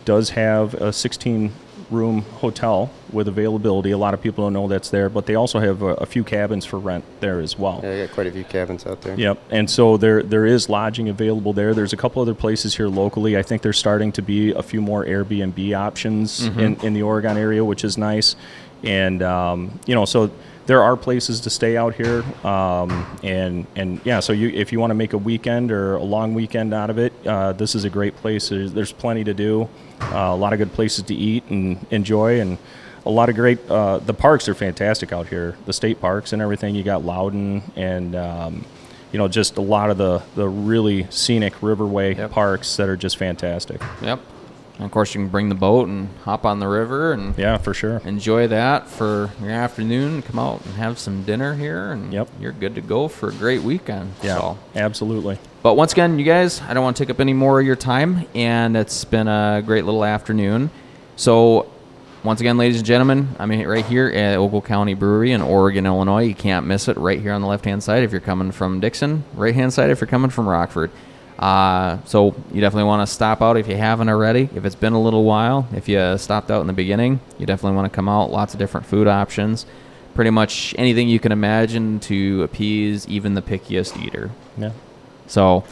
does have a 16 room hotel with availability. A lot of people don't know that's there, but they also have a, a few cabins for rent there as well. Yeah, I got quite a few cabins out there. Yep, and so there there is lodging available there. There's a couple other places here locally. I think there's starting to be a few more Airbnb options in, in the Oregon area, which is nice. And um, you know, so there are places to stay out here. Um, and and yeah, so you if you want to make a weekend or a long weekend out of it, uh, this is a great place. There's, there's plenty to do. Uh, a lot of good places to eat and enjoy and. a lot of great. Uh, the parks are fantastic out here. The state parks and everything. You got Lowden and. Um, you know, just a lot of the, the really scenic riverway Yep. parks that are just fantastic. Yep. And of course, you can bring the boat and hop on the river and Yeah, for sure. enjoy that for your afternoon. Come out and have some dinner here, and Yep. you're good to go for a great weekend. Yeah, So. absolutely. But once again, you guys, I don't want to take up any more of your time, and it's been a great little afternoon. So, once again, ladies and gentlemen, I'm right here at Ogle County Brewery in Oregon, Illinois. You can't miss it right here on the left hand side if you're coming from Dixon, right hand side if you're coming from Rockford. Uh, so, you definitely want to stop out if you haven't already. If it's been a little while, if you stopped out in the beginning, you definitely want to come out. Lots of different food options. Pretty much anything you can imagine to appease even the pickiest eater. Yeah. So,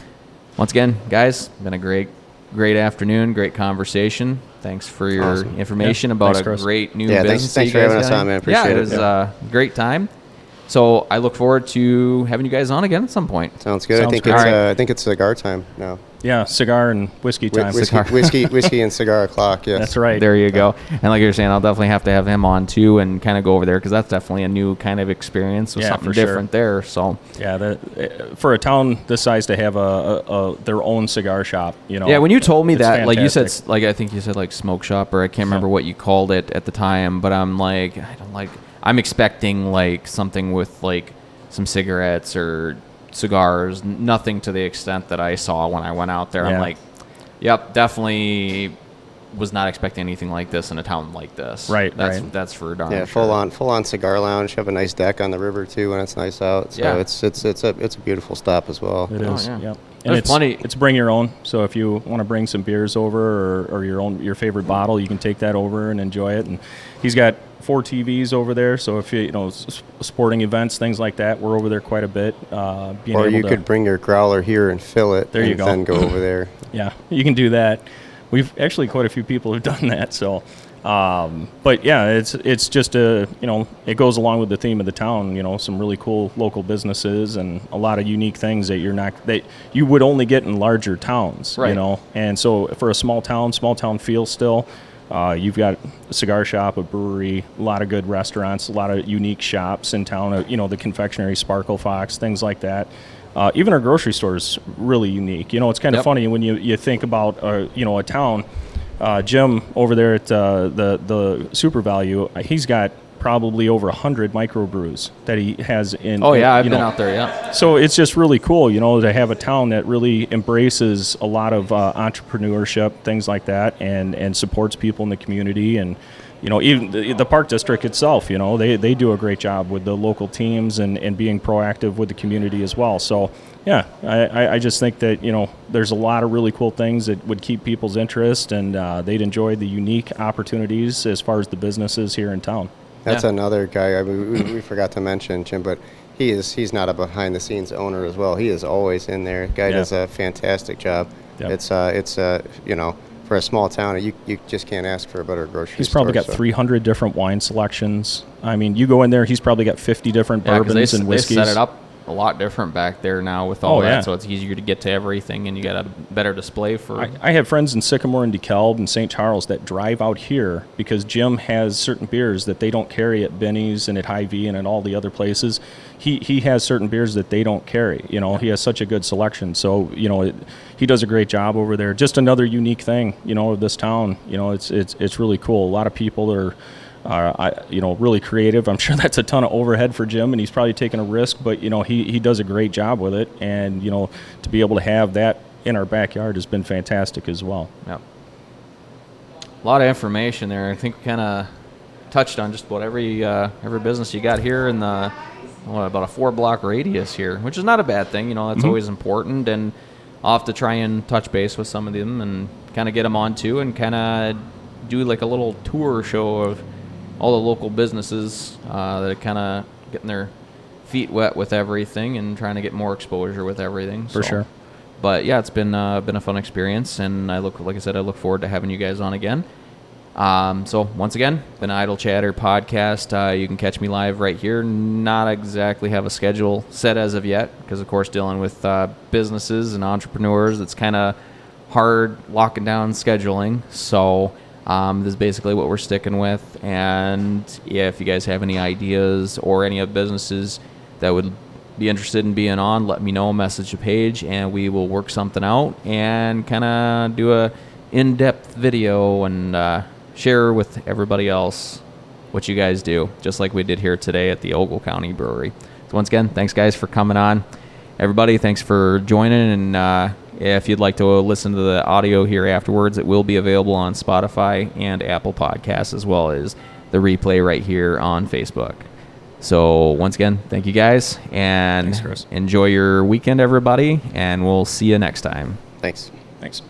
once again, guys, been a great, great afternoon, great conversation. Thanks for your Awesome. information Yeah, about thanks, a Chris. great new Yeah, thanks- business. thanks that for having us on, man. yeah, Appreciate it it. was Yeah. a great time. So I look forward to having you guys on again at some point. Sounds good. Sounds I think great. it's Alright. uh, I think it's cigar time now. Yeah, cigar and whiskey Whi- time. Whiskey, whiskey, whiskey, and cigar o'clock. Yes, That's right. There you go. And like you were saying, I'll definitely have to have him on too and kind of go over there because that's definitely a new kind of experience with Yeah, something for sure. different there. So Yeah, the, uh, for a town this size to have a, a, a their own cigar shop, you know. Yeah, when you told me it's that, like you said, like I think you said like smoke shop, or I can't remember what you called it at the time, but I'm like, I don't like, I'm expecting like something with like some cigarettes or cigars, nothing to the extent that I saw when I went out there. I'm like, yep, definitely was not expecting anything like this in a town like this. Right, That's right. that's for darn Yeah, sure. full on, full on cigar lounge. Have a nice deck on the river too when it's nice out. So Yeah. it's it's it's a it's a beautiful stop as well. It Oh, is. yeah. Yep. There's And it's, plenty- It's bring your own. So if you want to bring some beers over or, or your own your favorite bottle, you can take that over and enjoy it. And he's got four TVs over there. So if you you know s- sporting events, things like that, we're over there quite a bit. Uh, being Or able you to, could bring your growler here and fill it. There you go. Then go over there. Yeah, you can do that. We've actually quite a few people who've done that. So, um, but yeah, it's it's just a you know it goes along with the theme of the town. You know, some really cool local businesses and a lot of unique things that you're not that you would only get in larger towns. Right. You know, and so for a small town, small town feel still. Uh, you've got a cigar shop, a brewery, a lot of good restaurants, a lot of unique shops in town. Uh, you know, the confectionery, Sparkle Fox, things like that. Uh, even our grocery store is really unique. You know, it's kind of Yep. funny when you, you think about uh, you know a town. Uh, Jim over there at uh, the the Super Value, he's got probably over hundred microbrews that he has in. Oh yeah, I've been know, out there. Yeah. so it's just really cool, you know, to have a town that really embraces a lot of uh, entrepreneurship, things like that, and and supports people in the community, and you know, even the, the park district itself, you know, they, they do a great job with the local teams and, and being proactive with the community as well. So yeah, I, I- I just think that you know, there's a lot of really cool things that would keep people's interest, and uh, they'd enjoy the unique opportunities as far as the businesses here in town. That's Yeah. another guy I mean, we, we forgot to mention, Jim, but he is he's not a behind the scenes owner as well. He is always in there. Guy Yeah. does a fantastic job. Yep. It's uh it's uh you know for a small town you you just can't ask for a better grocery He's store. probably got so. 300 different wine selections. I mean, you go in there, he's probably got 50 different Yeah, 'cause bourbons they, and they whiskeys. set it up a lot different back there now with all Oh, that, yeah. so it's easier to get to everything, and you got a better display for. I, I have friends in Sycamore and DeKalb and St. Charles that drive out here because Jim has certain beers that they don't carry at Binny's and at Hy-Vee and at all the other places. He he has certain beers that they don't carry. You know, he has such a good selection. So you know, it, he does a great job over there. Just another unique thing, you know, of this town. You know, it's it's it's really cool. A lot of people are. Are, I, you know, really creative. I'm sure that's a ton of overhead for Jim, and he's probably taking a risk. But you know, he, he does a great job with it, and you know, to be able to have that in our backyard has been fantastic as well. Yep. A lot of information there. I think we kind of touched on just about every uh, every business you got here in the what, about a four block radius here, which is not a bad thing. You know, that's always important, and I'll have to try and touch base with some of them and kind of get them on too, and kind of do like a little tour show of all the local businesses uh, that are kind of getting their feet wet with everything and trying to get more exposure with everything. For so. sure. But yeah, it's been uh, been a fun experience, and I look like I said, I look forward to having you guys on again. Um, so once again, been Idle Chatter podcast. Uh, you can catch me live right here. Not exactly have a schedule set as of yet, because of course dealing with uh, businesses and entrepreneurs, it's kind of hard locking down scheduling. So Um, this is basically what we're sticking with. And yeah, if you guys have any ideas or any of businesses that would be interested in being on, let me know. Message the page, and we will work something out and kind of do a in-depth video and uh, share with everybody else what you guys do, just like we did here today at the Ogle County Brewery. So once again, thanks guys for coming on. Everybody, thanks for joining. And uh, if you'd like to listen to the audio here afterwards, it will be available on Spotify and Apple Podcasts, as well as the replay right here on Facebook. So once again, thank you guys, and Thanks, enjoy your weekend, everybody. And we'll see you next time. Thanks. Thanks.